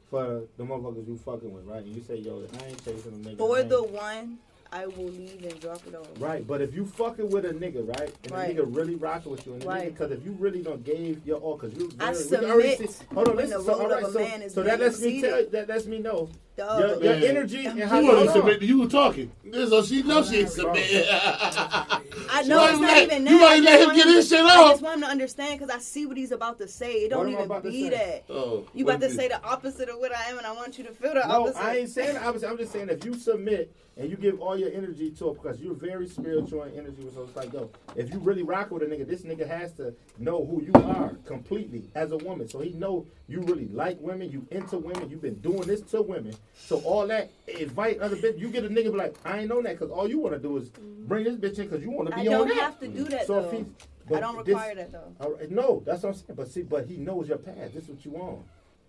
for the motherfuckers you fucking with, right? And you say, yo, I ain't chasing niggas. I For the one, I will leave and drop it off. Right, but if you fucking with a nigga, right, and Right. the nigga really rocking with you, and Right. nigga, because if you really don't gave your all, because you, I very- we can already submit see- hold on, listen, so, all right, so, so that lets me tell, that lets me know Dog. your, your Man. energy and how You you wasn't submitting. You were talking. So she know she ain't submitting. I know ain't it's not even you that. ain't I let him get his shit off. I just want him to understand because I see what he's about to say. It don't even about be that. Oh, You what about to say the opposite of what I am, and I want you to feel the No, opposite. I ain't saying I was. I'm just saying if you submit and you give all your energy to it because you're very spiritual and energy. So it's like, yo, if you really rock with a nigga, this nigga has to know who you are completely as a woman. So he know you really like women, you into women, you've been doing this to women. So all that invite other bitch. You get a nigga be like, I ain't know that because all you want to do is mm-hmm. bring this bitch in because you want to be I don't on that. have to do that So if though. he- I don't this- require that though. all right, no, that's what I'm saying. But see, but he knows your past. This is what you want.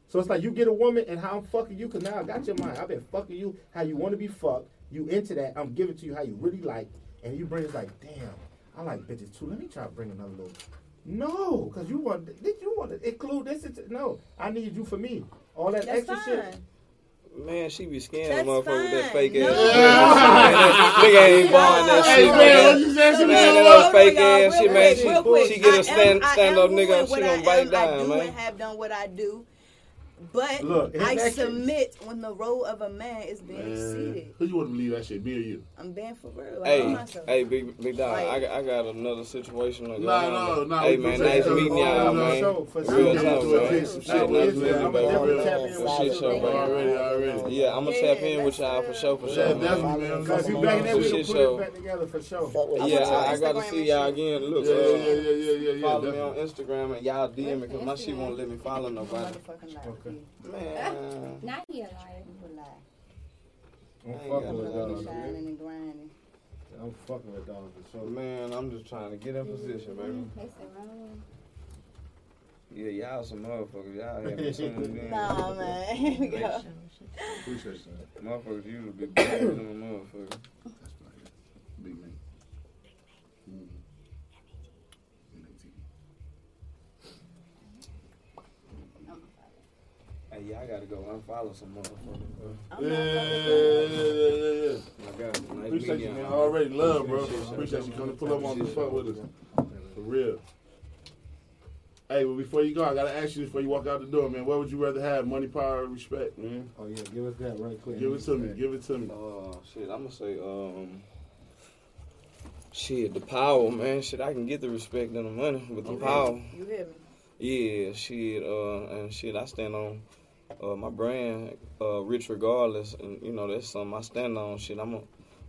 So it's like you get a woman and how I'm fucking you, cause now I got your mind. I've been fucking you how you want to be fucked. You into that. I'm giving to you how you really like. And you bring it's like, damn, I like bitches too. Let me try to bring another little. No, cause you want did you want to include this? into- No, I need you for me. All that That's extra fine. shit. Man, she be scamming That's motherfucker with that fake No. ass. Nigga ain't buying that Hey, shit, man, what man. you said? She Man, was that little fake ass y'all, shit, man. She, she get a stand, stand up nigga, she what gonna I bite am. I down, do man. and have done what I do. But Look, I that case- submit when the role of a man is being Man, exceeded. who you want to believe that shit? Me or you? I'm being for real. I know Hey, hey, big big dog. Like- I, I got another situation. going Nah, on. no, nah, Hey man, nice meeting y'all, man. show, for Real sure. talk, Get into it, man. get some Shit, shit. Nice meeting you, a baby. definitely Already. tap in Shit show, man. Already, already. Yeah, I'm gonna tap in with y'all for uh, sure, for sure. man. definitely, man. Cause you back in there, we put it back together for sure. Fuck with I you. Yeah, I, I gotta see y'all again. Look, Yeah, yeah, uh, yeah, yeah, yeah, yeah. follow me on. Instagram and y'all DM me because my shit won't let me follow nobody. Motherfucking lie. Man, Not he a liar. You lie. I'm fucking with no dogs. Shining and grinding. I'm fucking with dogs for sure. man, I'm just trying to get in position, baby. Mm-hmm. They said wrong. Yeah, y'all some motherfuckers. Y'all have me tuned in. Nah, man. Here we go. Appreciate you. Motherfuckers usually be better than a motherfucker. Hey, y'all gotta go unfollow some motherfuckers. bro. I'm Yeah, not yeah, yeah, yeah, yeah, yeah. My God, nice Appreciate you, man. y'all. Already love, bro. Appreciate you. Coming to pull up on the fuck with us. For real. Hey, well, before you go, I gotta ask you before you walk out the door, man. What would you rather have, money, power, or respect, man? Oh yeah, give us that right quick. Give it to me. Give it to me. Oh shit, I'm gonna say um shit, the power, man. Shit, I can get the respect and the money with the Okay. power. You hear me? Yeah, shit, uh and shit, I stand on uh my brand, uh rich regardless and you know, that's something I stand on. Shit, I'm gonna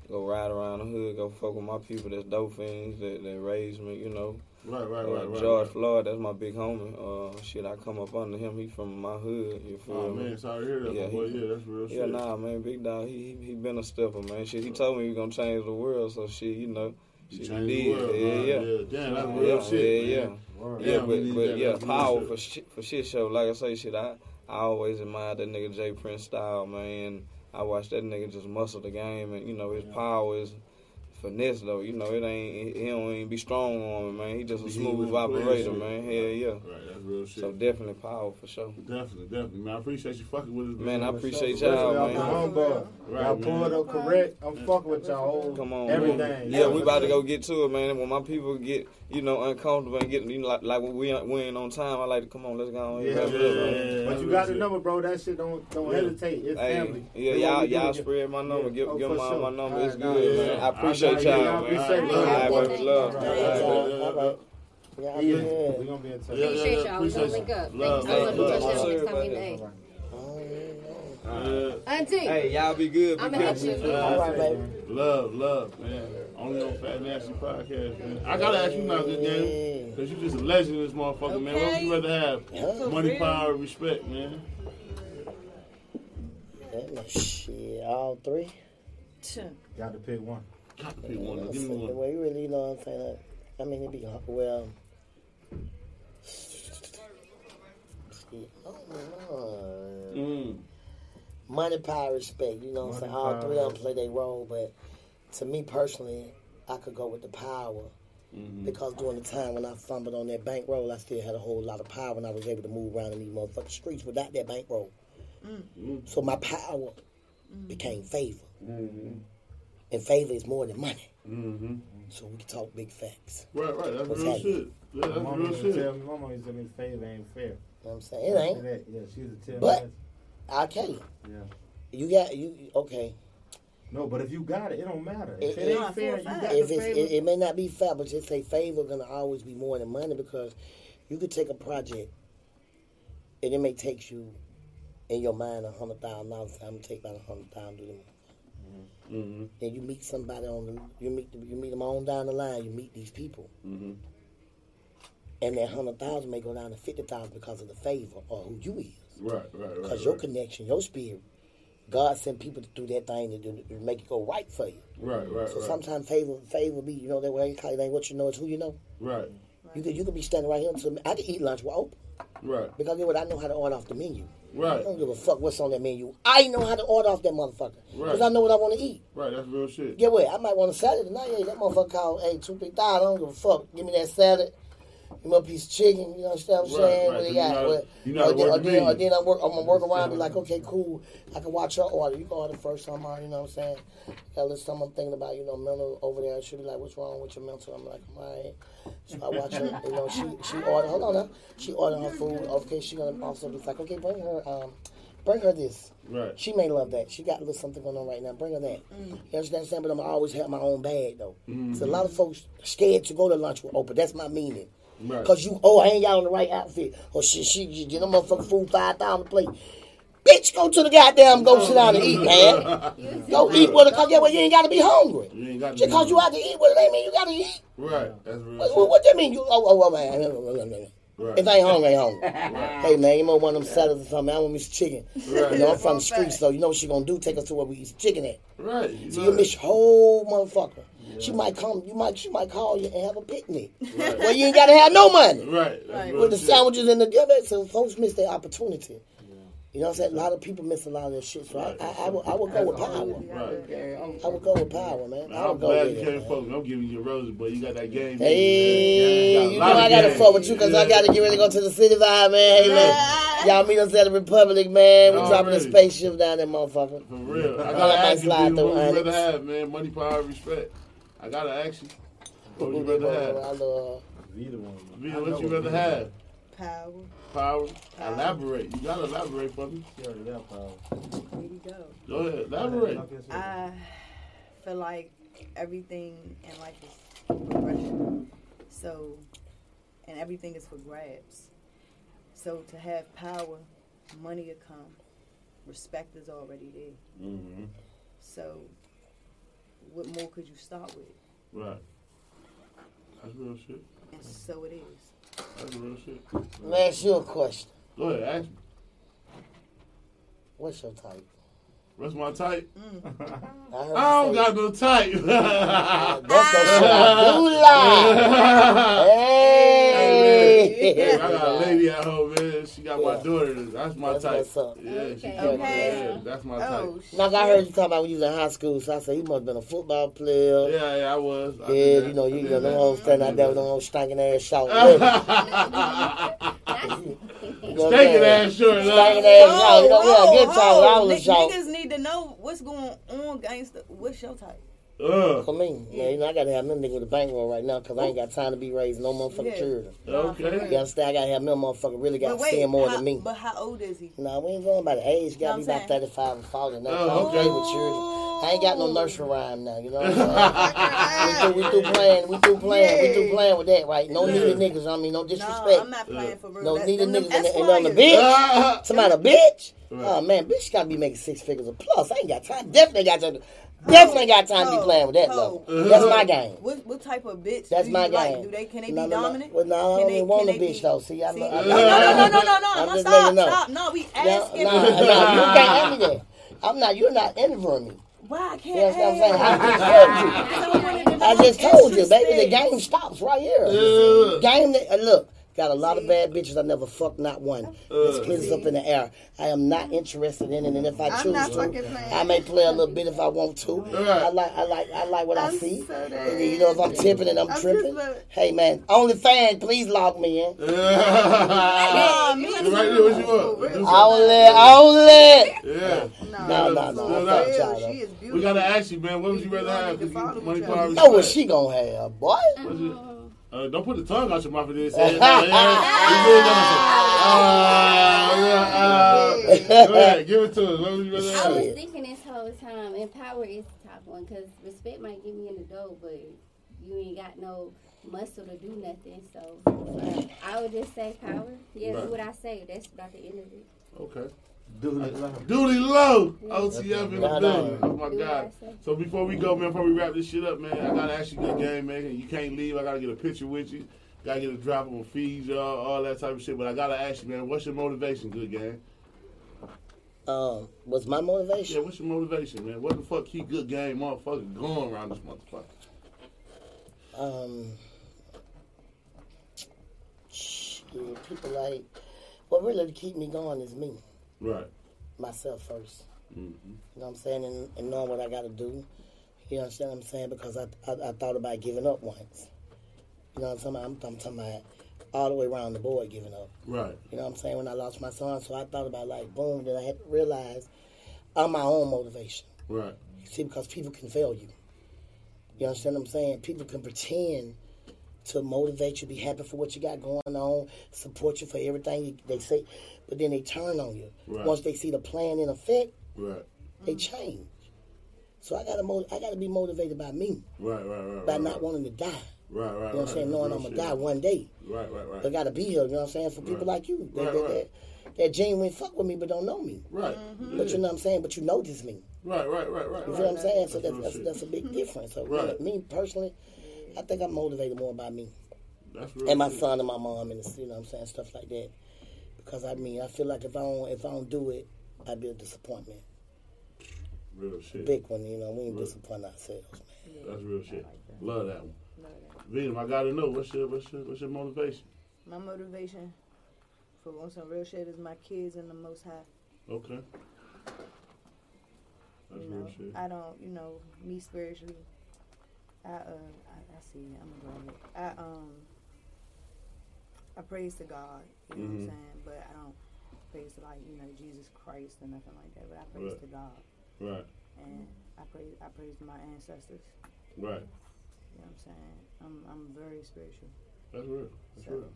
go ride around the hood, go fuck with my people that's dope fiends that, that raised me, you know. Right, right, Uh, right, right. George right. Floyd, that's my big homie. Uh shit, I come up under him, he from my hood, you feel Oh me? man, sorry to hear that, Yeah, boy. he- Yeah, that's real Yeah, shit. nah, man, big dog. He he, he been a stepper, man. Shit, he told me he gonna change the world. So shit, you know, shit, changed he the did. world, yeah, man. yeah, yeah. Damn, that's yeah, real shit, yeah, man. Word. yeah. Yeah, but but yeah, power for shit for shit show. Like I say, shit, I I always admired that nigga J Prince style, man. I watched that nigga just muscle the game, and you know his power is finesse though. You know it ain't he don't even be strong on it, man. He just a He smooth was operator, man. Hell yeah. Right, that's real shit. So definitely power for sure. definitely, definitely, man. I appreciate you fucking with us, Man, I For appreciate sure. y'all, man. off the humble. Right, Y'all pulled up correct. I'm fucking with y'all. Come on, everything. man. Yeah, we about to go get to it, man. When my people get, you know, uncomfortable and get, you know, like, like when we we ain't on time, I like to come on, let's go on. Yeah, here, wrap it up, yeah, But you got the number, bro. That shit don't don't Yeah. hesitate. It's Hey, family. yeah, y'all y'all spread my number. Give Oh, give my my number. It's good, man. I appreciate I y'all, y'all man. appreciate All love. right, All right, baby, love. All Yeah, right, yeah, y'all. yeah, All right. Y'all Yeah, good. gonna be in touch. Yeah, yeah, Appreciate y'all. We gonna link up. you. Thank you Love, love, love. touching Sure, next time buddy. you day. Oh, yeah. Yeah. Auntie, Hey, y'all be good. Be I'ma hit careful. you. All right, baby. Love, love, man. Only on Fat Nasty Podcast, man. I gotta ask you now, good game, because you just a legend in this motherfucker, man. What would you rather have? Yeah. Money, real. power, respect, man. Man, shit, all three. Got to pick one. Got to one. Give see, me the one. way you really, you know what I'm saying? I mean, it'd be hard- well. shit, I don't know. Mm. Money, power, respect. You know what I'm saying? All three of them play their role, but to me personally, I could go with the power Mhm. because during the time when I fumbled on that bankroll, I still had a whole lot of power and I was able to move around in these motherfucking streets without that bankroll. Mm. So my power became favor. And favor is more than money. Mhm. So we can talk big facts. Right, right. That's What's real happening? shit. Yeah, that's mama real used to tell shit. me, my mama used to tell me favor ain't fair. You know what I'm saying? It ain't. That- Yeah, she used to tell But- me I tell you. Yeah. You got you okay. No, but if you got it, it don't matter. It- If it, it- ain't fair, you got If the it's, favor. it, it may not be fair, but just say favor gonna always be more than money because you could take a project and it may take you in your mind a hundred thousand dollars. I'm gonna take about a hundred thousand Mhm. Then you meet somebody on the you meet you meet them on down the line. You meet these people, Mhm. and that hundred thousand may go down to fifty thousand because of the favor or who you is. Right, right, right. Because your connection, your spirit, God sent people to do that thing to, do, to make it go right for you. Right, right, So right. sometimes favor, favor be, you know, that way, it ain't what you know, it's who you know. Right, You could you could be standing right here. I could eat lunch with open right, because get what I know how to order off the menu. I don't give a fuck what's on that menu. I know how to order off that motherfucker Right. because I know what I want to eat. right. That's real shit. Get what? I might want a salad tonight. Hey, that motherfucker called, hey, two three thousand. I don't give a fuck. Give me that salad. Give me a piece of chicken. You know what I'm Right, saying? right. What they You got? know- What- you know or then, or then, or then I work. I'm gonna work around. Be like, okay, cool. I can watch your order. You can order first. I'm on. You know what I'm saying? Got a little something I'm thinking about. You know, mental over there. She'll be like, what's wrong with your mental? I'm like, I'm alright. So I watch her. You know, she she ordered. Hold on now. She ordered her food. Okay, she gonna also be like, okay, bring her um, bring her this. Right. She may love that. She got a little something going on right now. Bring her that. You understand what I'm saying? But I'm always have my own bag though. So a lot of folks scared to go to lunch with Oprah. That's my meaning. Right. Cause you oh I ain't got on the right outfit. Oh, or she she you get them motherfucking food five thousand a plate. Bitch, go to the goddamn go sit down and eat, man. Go eat with her. Cause yeah, well, you ain't gotta be hungry. You ain't got to Just be cause you out to eat with it ain't mean you gotta eat. Right. That's real What, shit. what, what that mean? You oh oh, oh man. Right. If I ain't hungry, I ain't hungry. Hey man, you know one of them salads or something. I want me some chicken. Right. You know, I'm from the streets, so you know what she gonna do? Take us to where we eat chicken at. Right. You So know you miss your whole motherfucker. She might come, you might, she might call you and have a picnic. Right. Well, you ain't gotta have no money. Right. That's real With the shit. sandwiches and the yeah, so folks miss their opportunity. You know what I'm saying? A lot of people miss a lot of that shit. So I, I, I, would, I would go with power. Right. I would go with power, man. I I'm would go glad with you it. came man. focused. I'm giving you roses, but you got that game. Hey, man. you got know I gotta fuck with you because I gotta get ready to go to the city vibe, man. Hey, man. Y'all meet us at the Republic, man. We dropping a spaceship down there, motherfucker. For real. I I gotta might ask you, slide dude, through what would you rather have, man? Money, power, respect. I gotta ask you. What would you rather I have? love, Either one. Veeta, what you rather have? Power. Power? Power. Elaborate. You gotta elaborate for me. She already got power. There you go. Go ahead. Elaborate. I feel like everything in life is progression. So, and everything is for grabs. So to have power, money will come. Respect is already there. Mm-hmm. So, what more could you start with? Right. That's real shit. And so it is. That's real shit. let me ask you a question. Go ahead, ask me. What's your type? What's my type? I mm. I don't got no type. Mm. That's the shit I do. Hey. Hey, man, I got a lady at home, man. She got my daughter. That's my That's type. what's up. Yeah, she Okay. got Okay. yeah, that's my Oh, type. Like I heard you talking about when you was in high school, so I said you must have been a football player. Yeah, yeah, I was. I Yeah, you know, you did know, them that. hoes standing out there with them old stinking ass shorts. that. Stinking ass short, Stinking ass shorts. You know, yeah, good time. I oh, was oh, a oh, Nick- short. Need to know what's going on, gangster. What's your type? Uh, For me, man, you know, I gotta have them nigga with a bankroll right now because I ain't got time to be raising no motherfucking Yeah. children. okay. You understand? I gotta have them motherfucker really gotta wait, seeing more how, than me. But how old is he? Nah, we ain't going by the age. Gotta Know be about 35 and 40 now. Oh, I don't okay. with children. I ain't got no nursery rhyme now, you know what I'm saying? we, through, we through playing, we through playing, we through playing with that, right? No Yeah. needed niggas, I mean, no No, disrespect. I'm not playing for real. No That's needed them- niggas and, and on the Esquires. bitch. Ah, Somebody a bitch? Right. Oh man, bitch gotta be making six figures a plus. I ain't got time. Definitely got time. Definitely got time to be playing with that ho. level. That's my game. What what type of bitch? That's my you like? game. Do they can they No, be no, no. dominant? Well, no, I Can don't they- even want a bitch be- though. See, I See? know. No, no, no, no, no, no, no. I'm I'm just stop, letting you know. stop. No, we asking. no, no, you can't ask me that. I'm not. You're not interviewing me. Why I can't You what I'm saying? I just told you. I don't wanna I develop just told you, baby. The game stops right here. Yeah. Game. That, uh, look, got a lot of bad bitches. I never fucked not one. Let's uh, clear this up in the air. I am not interested in it, and if I I'm choose to. I may play a little bit if I want to. Right. I like, I like, I like what I I'm see. so And you know, if I'm tipping and I'm, I'm tripping, just a- hey man, only fan, please log me in. Nah, me You too. right there, what you want? For real. Do Only, only. Yeah. No, no, no. Still fuck She is beautiful. We gotta ask you, man. What would you You rather have? need to follow Money, power, other. You know what she gonna have, boy? What's it? Uh, don't put the tongue out your mouth for this. Say it. Yeah, yeah. You really gotta say, ah, yeah, ah. Go ahead, give it to us. What you rather I was thinking this whole time, and power is the top one because respect might get me in the door, but you ain't got no muscle to do nothing. So uh, I would just say power. Yeah, Right. what I say. That's about the end of it. Okay. Dude, like, Doodie Lo. OTF in the Nah, nah. building. Oh my God. So before we go, man, before we wrap this shit up, man, I gotta ask you a good game, man. You can't leave. I gotta get a picture with you. Gotta get a drop on feed, y'all, all that type of shit. But I gotta ask you, man, what's your motivation, good game? Um, what's my motivation? Yeah, what's your motivation, man? What the fuck keep good game motherfucker going around this motherfucker? Um, shit, people like, what really keep me going is me, Right. myself first. hmm You know what I'm saying? And, and knowing what I got to do. You understand what I'm saying? Because I, I I thought about giving up once. You know what I'm talking about? I'm, I'm talking about all the way around the board giving up. Right. You know what I'm saying? When I lost my son, so I thought about like boom. Then I had to realize I'm my own motivation. Right. You see, because people can fail you. You understand what I'm saying? People can pretend to motivate you, be happy for what you got going on, support you for everything you, they say, but then they turn on you. Right. Once they see the plan in effect, Right. they change. So I gotta mo- I gotta be motivated by me, Right. Right. Right. by right, not right. wanting to die. Right. Right. You know what I'm right. saying? Knowing I'm gonna shit. die one day. Right. Right. Right. I gotta be here, you know what I'm saying? For people Right. like you. That, Right, that, right. that, that genuine fuck with me but don't know me. Right. Mm-hmm. But you know what I'm saying? But you notice me. Right. Right. Right. Right. You right. feel what I'm saying? So That's that's that's, that's a big difference. So Right. me personally, I think I'm motivated more by me That's real and my shit. son and my mom and you know what I'm saying stuff like that. Because I mean, I feel like if I don't if I don't do it, I'd be a disappointment. Real shit. Big one, you know. We ain't Right. disappoint ourselves, man. That's real shit. Love that one. Venom, I gotta know what's your what's your what's your motivation? My motivation for on some real shit is my kids and the Most High. Okay. That's You real shit. I don't, you know, me spiritually. I uh, I, I see. I'm gonna go. I um, I praise to God. You know Mhm. what I'm saying? But I don't praise to like you know Jesus Christ or nothing like that. But I praise Right. to God, Right. and I praise I praise my ancestors. Right. You know what I'm saying? I'm I'm very spiritual. That's real. That's So- real.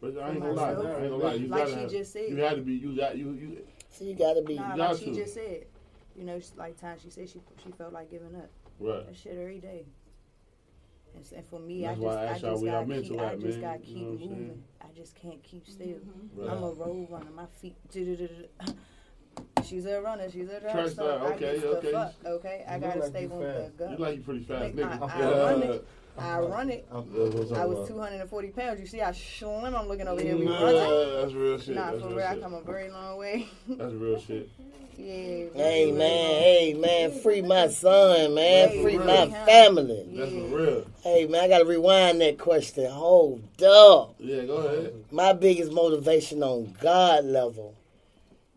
But I For ain't gonna lie. I ain't gonna lie. You like gotta she have, just said. You had to be. You got you you. So you gotta be Nah, got like she to. just said. You know, like time she said she she felt like giving up. Right. That shit every day. And, and for me, That's I why just, I I just where y'all got mental keep, I at, just got You keep know moving. I just can't keep still. Right. I'm a road runner. My feet. She's a runner. She's a Track driver. star, I okay, get the okay. fuck. Okay, I gotta like stay on the fast. gun. You like you pretty fast, nigga. I- I run it. I run it. I'm I was 240 pounds. You see how slim I'm looking over here. about. We Nah, running. That's real shit. Nah, That's for real real, I come a very long way. That's real shit. yeah. Hey man, hey man, free my son, man, Hey, free real. my family. That's Yeah. for real. Hey man, I gotta rewind that question. Hold up. Yeah, go ahead. My biggest motivation on God level,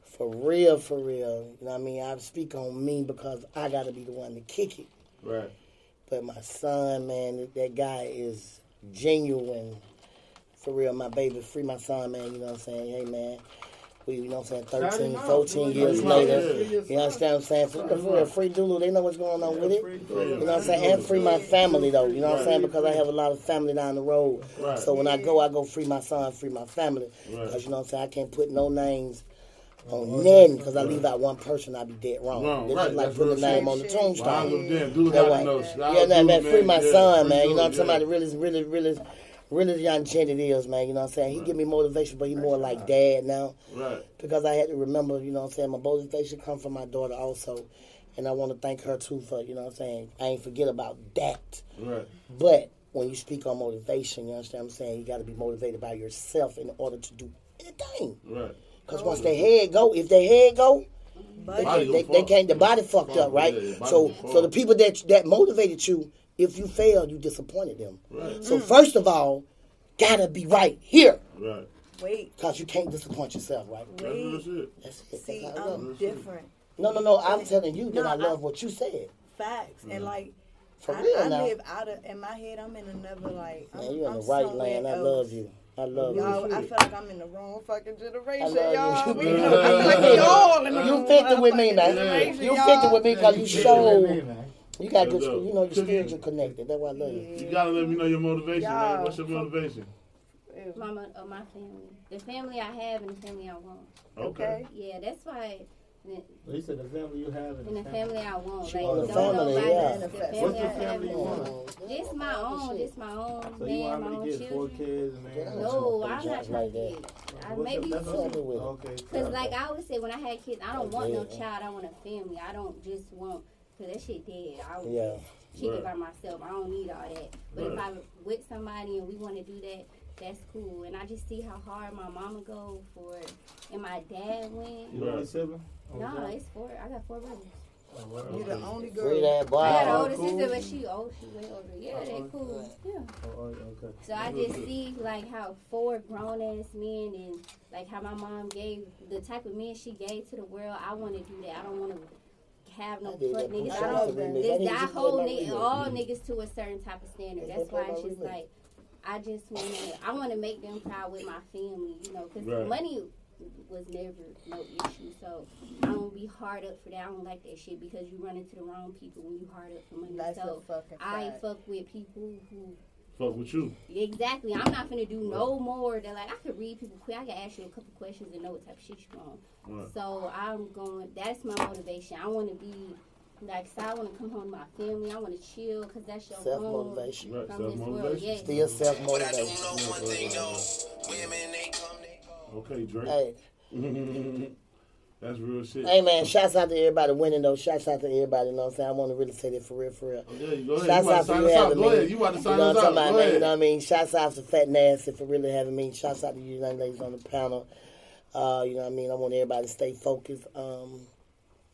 for real, for real. You know what I mean? I speak on me because I gotta be the one to kick it. Right. But my son, man, that- guy is genuine. For real, my baby, free my son, man. You know what I'm saying? Hey man. We, you know what I'm saying, 13, 14 years Shout him out, later. You understand what I'm saying? For, for real, free Dulu, they know what's going on with it. You know what I'm saying? And free my family though. You know what I'm saying? Because I have a lot of family down the road. So when I go, I go free my son, free my family. Because you know what I'm saying? I can't put no names on nothing because I leave out one person, I'd be dead wrong. Wrong, It's right. just like That's putting a name on the Shit. Well, tombstone. go damn. Dude, Yeah, got to right. know. Shout Yeah, out nah, man, free my Yeah, son, free man. You Dude, know, yeah. somebody really, really, really, really young gent it is, man. You know what I'm saying? He give me motivation, but he more like dad now Right. because I had to remember, you know what I'm saying, my motivation come from my daughter also. And I want to thank her too for, you know what I'm saying, I ain't forget about that. Right. But when you speak on motivation, you understand what I'm saying, you got to be motivated by yourself in order to do anything. Right. Because once their head go, if their head go, Budget. Body They, they can't. The body fucked up, right? yeah, so, so the people that that motivated you, if you fail, you disappointed them. Right. So first of all, gotta be right here, Right. Wait, cause you can't disappoint yourself, right? That's real wait. That's it. See, That's how it goes. I'm different. No, no, no. I'm telling you that No, I I- love what you said. Facts. And like, For I, real I now. live out of, in my head, I'm in another, like, I'm, Man, you in I'm the right somewhere land. I love you. I love Y'all, you. I feel like I'm in the wrong fucking generation, y'all. We you. know, I feel like we all in the You wrong fit it with me motherfucking now. generation, You y'all. fit it with me because you Shit, show you got good. Yo, yo. You know your Cookie. spirit you connected. That's why I love you. You gotta let me know your motivation, Yeah. man. What's your motivation? My mo- uh, my family, the family I have and the family I want. Okay. Yeah, that's why. The- He said the family you have In the family I want, She like want don't family, nobody. yeah. The family What's the family you want? Just my own, just my own So you want my how own many kids? Four children. kids, man. No, I'm not trying to get. I maybe the- that's Family what- with it. Okay. Cause like I always say, when I had kids, I don't want no child. I want a family. I don't just want because that shit dead. I would Yeah. keep Right. by myself. I don't need all that. But if I'm with somebody and we want to do that, that's cool. And I just see how hard my mama go for it, and my dad went. You the only sibling? Only No, it's four. I got four brothers. Oh, wow. You the only Free girl. that boy. I got an Oh, older cool. sister, but she oh she way older. Yeah, Oh, they cool. Yeah. Oh, oh, okay. So I just see like how four grown ass men and like how my mom gave the type of men she gave to the world. I want to do that. I don't want to have no I fuck niggas. I don't. the remix. I This didn't that whole nigga, all niggas to a certain type of standard. That's why my it's just like I just want to. I want to make them proud with my family. You know, because Right. money was never no issue. So I don't be hard up for that. I don't like that shit because you run into the wrong people when you hard up for money. That's so fucking I fact. fuck with people who Fuck with you. Exactly. I'm not gonna do no more than like I could read people quick. I can ask you a couple questions and know what type of shit you want. Right. So I'm going. That's my motivation. I want to be like. So I want to come home to my family. I want to chill because that's your self motivation. Right. from Self this motivation. Yes. Still self But I do motivation. know one thing though. Women, they come, they go. Okay, Drake. Hey, That's real shit. hey man, shouts out to everybody winning though. Shouts out to everybody, you know what I'm saying? I want to really say that for real, for real. Oh, yeah, you go ahead. Shouts you out to to sign you us out. Go me. ahead. You about to You sign know us out. about, Go man? You know what I mean? Shouts out to Fat Nasty for really having me. Shouts out to you young ladies on the panel. Uh, you know what I mean? I want everybody to stay focused. Um,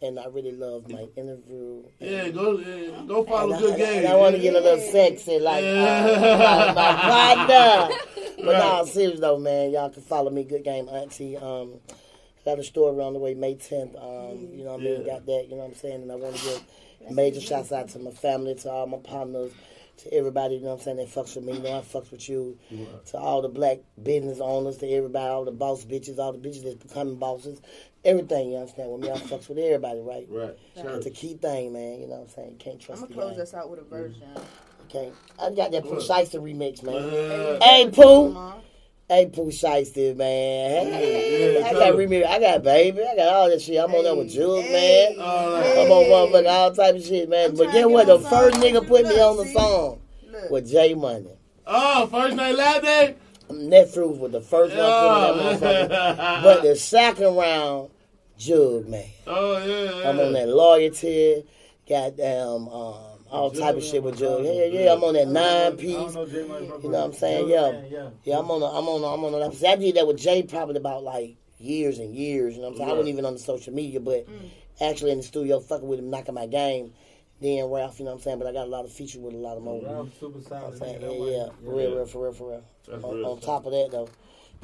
and I really love my interview. Yeah, go, yeah, go follow And I, good and I- game. and I want to get a little sexy, like uh, my, my partner. But no, serious though, man. Y'all can follow me, Good Game Auntie. Um, got a store on the way May 10th. Um, you know what I mean? Yeah. Got that. You know what I'm saying? And I want to give major shouts out to my family, to all my partners, to everybody. You know what I'm saying? That fucks with me. You know I fucks with you. To all the black business owners, to everybody, all the boss bitches, all the bitches that's becoming bosses. Everything, you understand? With me, I fucks with everybody, right? Right. It's a key thing, man. You know what I'm saying? Can't trust me. I'm gonna close game. us out with a verse, John. Okay. I got that Pooh Shiesty remix, man. Uh, Hey, Come Pooh. on. Hey, Pooh Shiesty, man. Hey, Yeah, I got him. remix. I got baby. I got all that shit. I'm on there with Hey, Jules, hey, man. all right. I'm on motherfucker all type of shit, man. I'm but trying get to what? The first song nigga put you. me on the See? song Look. with J Money. Oh, first night, last day. Netfruits was the first one put me on that motherfucker. But the second round, Jug, man. Oh, yeah. yeah. I'm on that loyalty, goddamn, um, all type of shit with Jug. Yeah, yeah, I'm on that nine piece. You know what I'm saying? Jug, Yeah. yeah. Yeah, I'm on. A, I'm on. A, I'm on. A, I did that with Jay probably about like years and years. You know what I'm saying? I wasn't even on the social media, but actually in the studio fucking with him, knocking my game. Then Ralph, you know what I'm saying? But I got a lot of features with a lot of more. Ralph super I'm solid. saying, nigga, yeah, yeah, for real, real, for real, for real. That's On, real. on top of that though,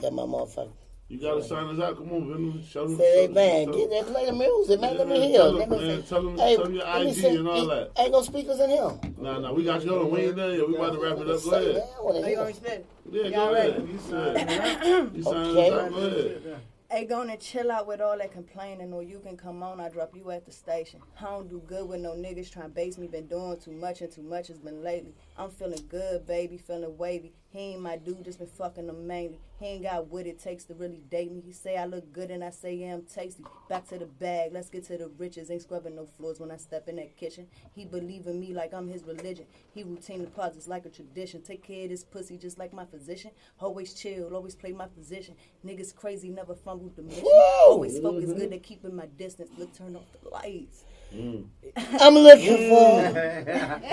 that my motherfucker. You gotta sign us out. Come on, Venom. Show them. Say, hey show- man, show- get that play the music, man. Let me hear. tell Let them, me man, see. tell them- Hey, tell them your IG see. and all Ain't- that. Ain't no speakers in here. Nah, nah, we got you on the wing there. Yeah, we about to wrap it up. Go Say, man, ahead. I wanna Oh, you hear. already spit? Yeah, Y'all go ready? ahead. You said. You signed Okay. us out. Go ahead. Hey, gonna chill out with all that complaining, or you can come on. I drop you at the station. I don't do good with no niggas trying to base me. Been doing too much, and too much has been lately. I'm feeling good, baby, feeling wavy. He ain't my dude, just been fucking him mainly. He ain't got what it takes to really date me. He say I look good, and I say yeah, I'm tasty. Back to the bag, let's get to the riches. Ain't scrubbing no floors when I step in that kitchen. He believe in me like I'm his religion. He routine deposits like a tradition. Take care of this pussy just like my physician. Always chill, always play my position. Niggas crazy, never fumbled the mission. Woo! Always focus good at keeping my distance. Look, turn off the lights. Mm. I'm looking for.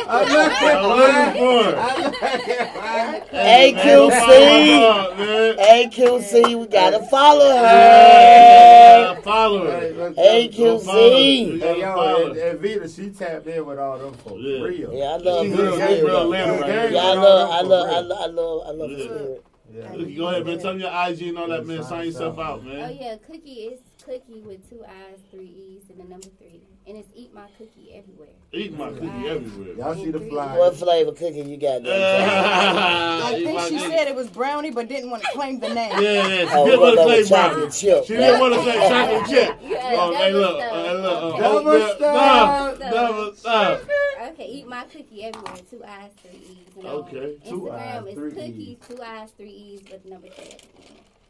I'm looking for. Hey, man, don't AQC. AQC, we gotta follow Yeah, her. follow her. Hey, look, AQC. Don't follow her. You Hey, yo, and, her. and Veeta, she tapped in with all them folks. Yeah. Real. Yeah, I love She her. real, she real Atlanta Yeah, I love, I love, I love, I love, I love the Yeah. spirit. Yeah. Look, Go ahead, man. Tell me your IG and all that, man. Sign yourself out, man. Oh yeah, cookie is cookie with two eyes, three E's, and the number three. And it's eat my cookie everywhere. Eat my cookie everywhere. Y'all see the fly. What flavor cookie you got there? I think she cookie. said it was brownie, but didn't want to claim the name. Yeah, yeah. she Oh, didn't want to claim chocolate brownie. chip. She didn't want to say chocolate chip. Yeah, Oh, hey, look. Hey, look. Okay. Oh, Double yeah, stuff. nah, Double stuff. Okay, eat my cookie everywhere. Two eyes, three E's. And Okay, On two Instagram eyes, is cookies, two eyes, three E's, but number three.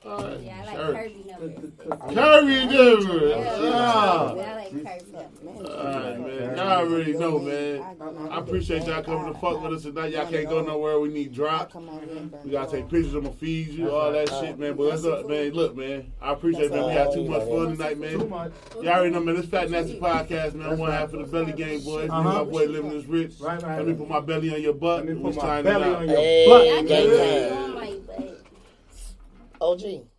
All right. Yeah, I like Sure. curvy numbers. Curry dude. Yeah, Ah. I like curvy numbers. All right, man. Y'all already know, man. I appreciate y'all coming to fuck with us tonight. Y'all can't go nowhere. We need drops. Come on here and burn We gotta take pictures. I'm gonna feed you, all that shit, man. But let's up, man. Look, man. I appreciate it, man. We had too much fun tonight, Too man. much. Y'all already know, man. This Fat Nasty podcast, man. One half of the Belly Game Boys. Me and my boy Limitless Rich. Right, right. Let me put my belly on your butt. Let me and put my belly on your Hey, butt. Y'all gang